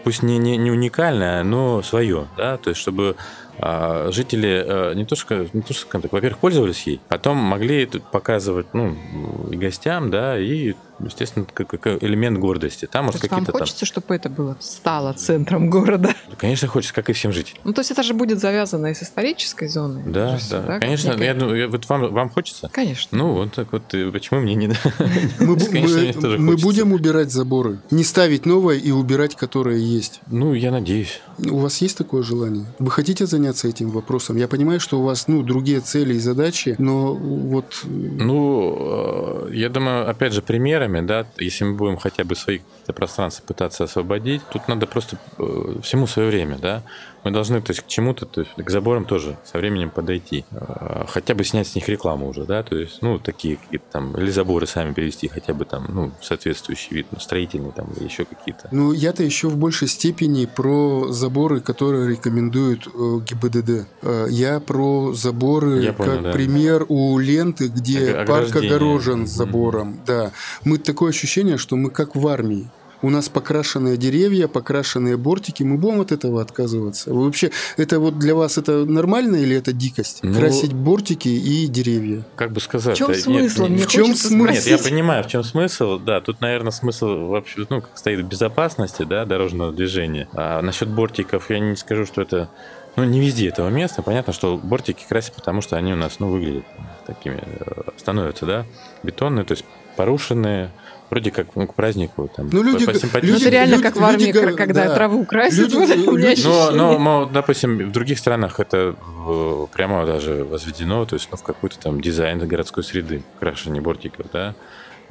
пусть не, не, не уникальное, но свое, да, то есть, чтобы а, жители э, не то что, не то что, во-первых, пользовались ей, потом могли показывать, ну, и гостям, да, и, естественно, как, как элемент гордости. Там, То может, есть вам какие-то там... хочется, чтобы это было стало центром города? Конечно, хочется, как и всем жителям. Ну, то есть это же будет завязано и с исторической зоной. Да, же да, как конечно. Я думаю, я- вот вам, вам хочется? Конечно. Ну, вот так вот. и Почему мне не... Мы, будем убирать заборы, не ставить новое и убирать, которое есть. Ну, я надеюсь. У вас есть такое желание? Вы хотите заняться этим вопросом? Я понимаю, что у вас ну, другие цели и задачи, но вот... Ну, э, я думаю, опять же, примерами, да, если мы будем хотя бы свои пространства пытаться освободить, тут надо просто э, всему свое время, да мы должны, то есть, к чему-то, то есть, к заборам тоже со временем подойти. А, хотя бы снять с них рекламу уже, да, то есть, ну, такие какие-то там, или заборы сами перевести, хотя бы там, ну, соответствующий вид, ну, строительный там, или еще какие-то. Ну, я-то еще в большей степени про заборы, которые рекомендуют э, ГИБДД. Э, я про заборы, я понял, как да. пример у ленты, где парк огорожен забором, mm-hmm. да. Мы такое ощущение, что мы как в армии у нас покрашенные деревья, покрашенные бортики, мы будем от этого отказываться? Вы вообще, это вот для вас это нормально или это дикость? Ну, Красить бортики и деревья? Как бы сказать? В чем смысл? Нет, Мне в чем смысл? Нет, я понимаю, в чем смысл. Да, тут, наверное, смысл вообще, ну, как стоит в безопасности, да, дорожного движения. А насчет бортиков я не скажу, что это ну, не везде этого места. Понятно, что бортики красят, потому что они у нас, ну, выглядят такими, э, становятся, да, бетонные, то есть порушенные, вроде как ну, к празднику. Там, ну, люди, люди, ну, это реально люди, как в армии, люди, когда да. траву красят. Люди, люди, но, но, допустим, в других странах это прямо даже возведено, то есть ну, в какой-то там дизайн городской среды, крашение бортиков, да.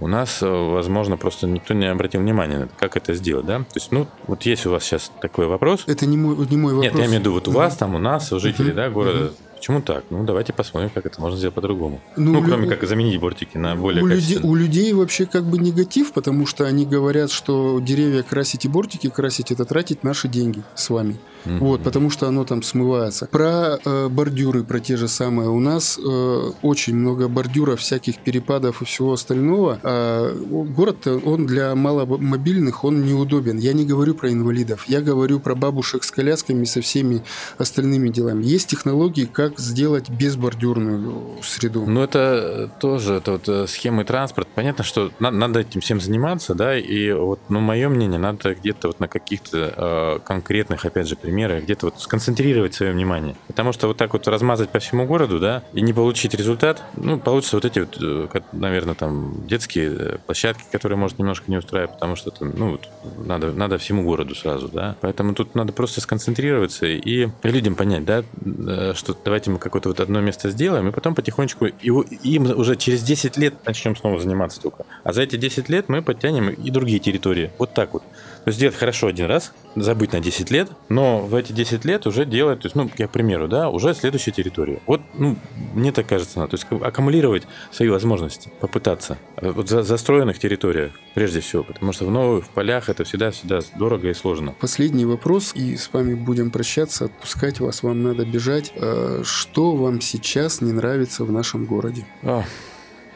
У нас, возможно, просто никто не обратил внимания на это, как это сделать, да? То есть, ну, вот есть у вас сейчас такой вопрос. Это не мой, не мой вопрос. Нет, я имею в виду, вот у вас там, у нас, у жителей, да, города, Почему так? Ну, давайте посмотрим, как это можно сделать по-другому. Ну, ну кроме лю... как заменить бортики на более у. Людей, у людей вообще как бы негатив, потому что они говорят, что деревья красить и бортики красить – это тратить наши деньги с вами. Mm-hmm. Вот, потому что оно там смывается. Про э, бордюры, про те же самые. У нас э, очень много бордюров, всяких перепадов и всего остального. А город, он для маломобильных, он неудобен. Я не говорю про инвалидов. Я говорю про бабушек с колясками, со всеми остальными делами. Есть технологии, как сделать безбордюрную среду. Ну, это тоже это вот э, схемы транспорта. Понятно, что надо, надо этим всем заниматься, да, и вот, ну, мое мнение, надо где-то вот на каких-то э, конкретных, опять же, примеры, где-то вот сконцентрировать свое внимание. Потому что вот так вот размазать по всему городу, да, и не получить результат, ну, получится вот эти вот, э, наверное, там детские э, площадки, которые, может, немножко не устраивать, потому что там, ну, вот, надо, надо всему городу сразу, да. Поэтому тут надо просто сконцентрироваться и людям понять, да, э, что давайте мы какое-то вот одно место сделаем, и потом потихонечку его, им уже через 10 лет начнем снова заниматься только. А за эти 10 лет мы подтянем и другие территории. Вот так вот. То есть сделать хорошо один раз, забыть на 10 лет, но в эти 10 лет уже делать, то есть, ну, я к примеру, да, уже следующая территория. Вот, ну, мне так кажется, надо, то есть аккумулировать свои возможности, попытаться. Вот за застроенных территориях, прежде всего, потому что в новых полях это всегда-всегда дорого и сложно. Последний вопрос, и с вами будем прощаться, отпускать вас, вам надо бежать. Э, что вам сейчас не нравится в нашем городе? А,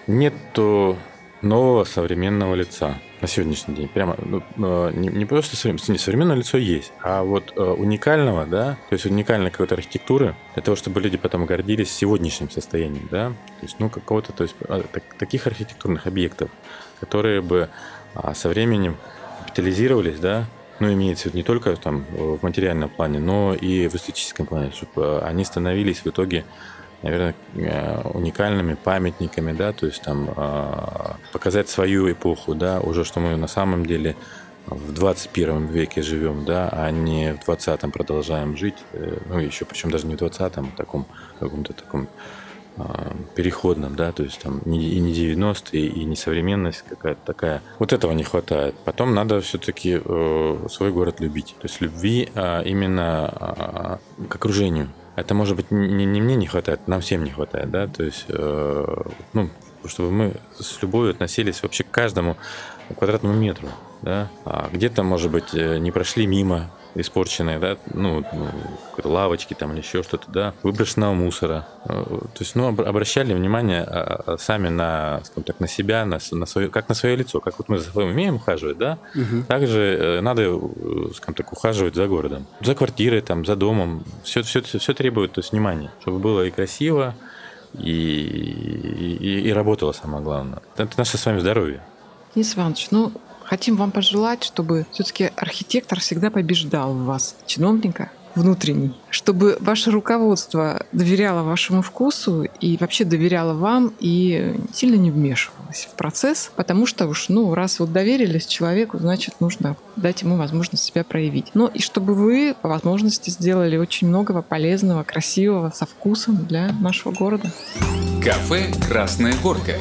нету нового современного лица на сегодняшний день. Прямо ну, э, не, не просто современное, современное лицо есть, а вот э, уникального, да, то есть уникальной какой-то архитектуры, для того, чтобы люди потом гордились сегодняшним состоянием, да, то есть, ну, какого-то, то есть, а, так, таких архитектурных объектов, которые бы а, со временем капитализировались, да, ну, имеется в виду не только там в материальном плане, но и в эстетическом плане, чтобы они становились в итоге наверное, э, уникальными памятниками, да, то есть там а, показать свою эпоху, да, уже что мы на самом деле в 21 веке живем, да, а не в 20-м продолжаем жить, э, ну, еще, причем даже не в 20-м, а таком, каком-то таком а, переходном, да, то есть там и не 90-е, и не современность какая-то такая. Вот этого не хватает. Потом надо все-таки э, свой город любить. То есть любви а, именно к окружению. Это, может быть, не, не мне не хватает, нам всем не хватает, да, то есть, э, ну, чтобы мы с любовью относились вообще к каждому квадратному метру, да, а где-то, может быть, э, не прошли мимо, испорченные, да, ну, ну лавочки там или еще что-то, да, выброшенного мусора. Э, то есть, ну, обращали внимание а, а, сами на, скажем так, на себя, на, на свое, как на свое лицо, как вот мы за своим умеем ухаживать, да, угу. также э, надо, э, скажем так, ухаживать за городом, за квартирой, там, за домом. Все, все, все требует, то есть, внимания, чтобы было и красиво, и, и, и работало самое главное. Это наше с вами здоровье. Денис Иванович, ну, Хотим вам пожелать, чтобы все-таки архитектор всегда побеждал в вас чиновника, внутренний, чтобы ваше руководство доверяло вашему вкусу и вообще доверяло вам и сильно не вмешивалось в процесс, потому что уж, ну, раз вот доверились человеку, значит, нужно дать ему возможность себя проявить. Ну и чтобы вы по возможности сделали очень многого полезного, красивого, со вкусом для нашего города. Кафе «Красная горка».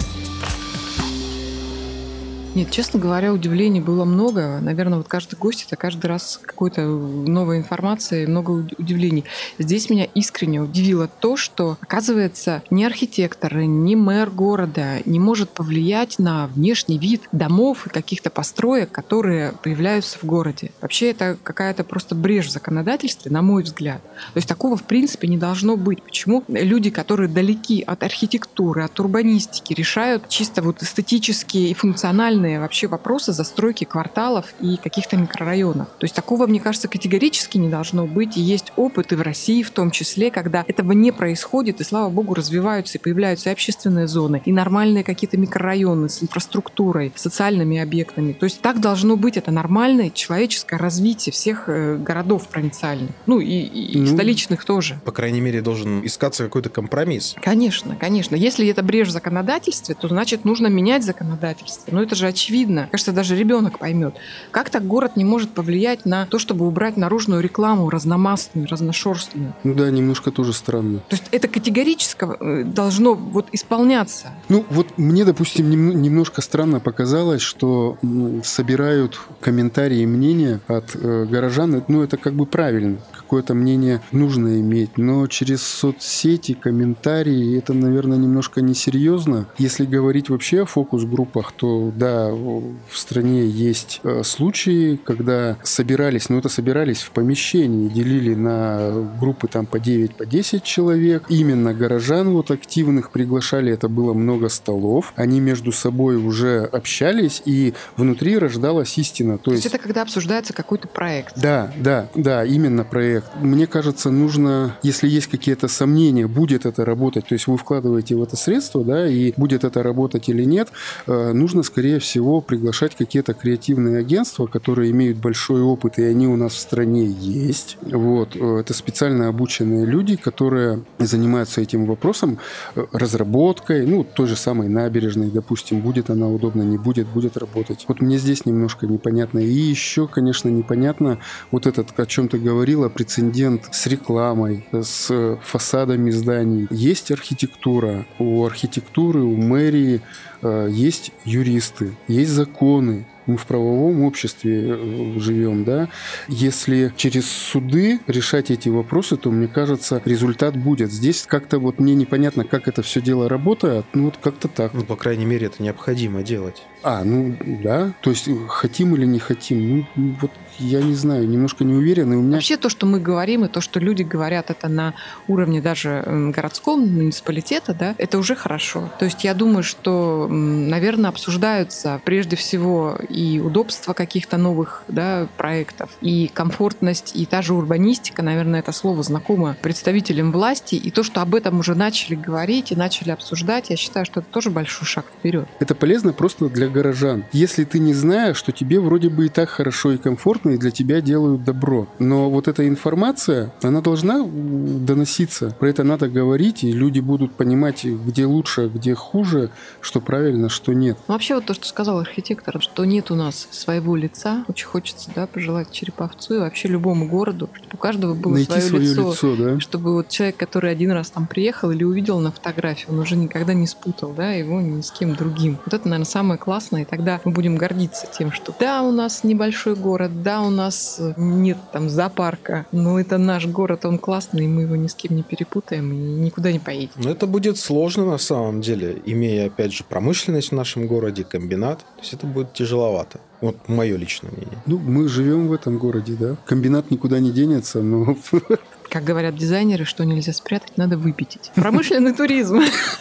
Нет, честно говоря, удивлений было много. Наверное, вот каждый гость это каждый раз какой-то новой информации, много удивлений. Здесь меня искренне удивило то, что, оказывается, ни архитектор, ни мэр города не может повлиять на внешний вид домов и каких-то построек, которые появляются в городе. Вообще это какая-то просто брешь в законодательстве, на мой взгляд. То есть такого в принципе не должно быть. Почему люди, которые далеки от архитектуры, от урбанистики, решают чисто вот эстетические и функциональные глобальные вообще вопросы застройки кварталов и каких-то микрорайонов. То есть такого, мне кажется, категорически не должно быть. И есть опыт и в России в том числе, когда этого не происходит, и, слава богу, развиваются и появляются и общественные зоны, и нормальные какие-то микрорайоны с инфраструктурой, социальными объектами. То есть так должно быть. Это нормальное человеческое развитие всех э, городов провинциальных. Ну и, и ну, столичных тоже. По крайней мере, должен искаться какой-то компромисс. Конечно, конечно. Если это брешь в законодательстве, то значит нужно менять законодательство. Но это же очевидно. Кажется, даже ребенок поймет. Как так город не может повлиять на то, чтобы убрать наружную рекламу разномастную, разношерстную? Ну да, немножко тоже странно. То есть это категорически э, должно вот исполняться. Ну вот мне, допустим, немножко странно показалось, что собирают комментарии и мнения от э, горожан. Ну это как бы правильно какое-то мнение нужно иметь, но через соцсети, комментарии, это, наверное, немножко несерьезно. Если говорить вообще о фокус-группах, то да, в стране есть э, случаи, когда собирались, ну это собирались в помещении, делили на группы там по 9, по 10 человек. Именно горожан вот активных приглашали, это было много столов. Они между собой уже общались, и внутри рождалась истина. То, То есть, есть это когда обсуждается какой-то проект? Да, да, да, именно проект проект. Мне кажется, нужно, если есть какие-то сомнения, будет это работать, то есть вы вкладываете в это средство, да, и будет это работать или нет, э, нужно, скорее всего, приглашать какие-то креативные агентства, которые имеют большой опыт, и они у нас в стране есть. Вот. Э, это специально обученные люди, которые занимаются этим вопросом, э, разработкой, ну, той же самой набережной, допустим, будет она удобна, не будет, будет работать. Вот мне здесь немножко непонятно. И еще, конечно, непонятно вот этот, о чем ты говорила, прецедент с рекламой, с фасадами зданий. Есть архитектура. У архитектуры, у мэрии э, есть юристы, есть законы, мы в правовом обществе э, живем, да, если через суды решать эти вопросы, то, мне кажется, результат будет. Здесь как-то вот мне непонятно, как это все дело работает, ну вот как-то так. Ну, по крайней мере, это необходимо делать. А, ну да, то есть хотим или не хотим, ну вот я не знаю, немножко не уверен. И у меня... Вообще то, что мы говорим, и то, что люди говорят, это на уровне даже городском, муниципалитета, да, это уже хорошо. То есть я думаю, что, наверное, обсуждаются прежде всего и удобства каких-то новых да, проектов, и комфортность, и та же урбанистика, наверное, это слово знакомо представителям власти, и то, что об этом уже начали говорить и начали обсуждать, я считаю, что это тоже большой шаг вперед. Это полезно просто для горожан. Если ты не знаешь, что тебе вроде бы и так хорошо и комфортно, и для тебя делают добро. Но вот эта информация, она должна доноситься. Про это надо говорить, и люди будут понимать, где лучше, где хуже, что правильно, что нет. Вообще вот то, что сказал архитектор, что нет нет у нас своего лица. Очень хочется да, пожелать Череповцу и вообще любому городу, чтобы у каждого было Найти свое, свое лицо. лицо да? Чтобы вот человек, который один раз там приехал или увидел на фотографии, он уже никогда не спутал да, его ни с кем другим. Вот это, наверное, самое классное. И тогда мы будем гордиться тем, что да, у нас небольшой город, да, у нас нет там зоопарка, но это наш город, он классный, и мы его ни с кем не перепутаем и никуда не поедем. Но это будет сложно на самом деле, имея, опять же, промышленность в нашем городе, комбинат. То есть это будет тяжело маловато. Вот мое личное мнение. Ну, мы живем в этом городе, да. Комбинат никуда не денется, но... Как говорят дизайнеры, что нельзя спрятать, надо выпятить. Промышленный туризм.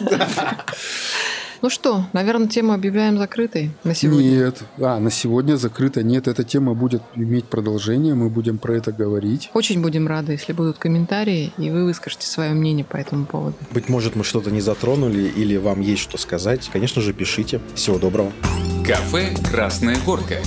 Ну что, наверное, тему объявляем закрытой на сегодня? Нет. А, на сегодня закрыта. Нет, эта тема будет иметь продолжение, мы будем про это говорить. Очень будем рады, если будут комментарии, и вы выскажете свое мнение по этому поводу. Быть может, мы что-то не затронули, или вам есть что сказать. Конечно же, пишите. Всего доброго. Кафе «Красная горка».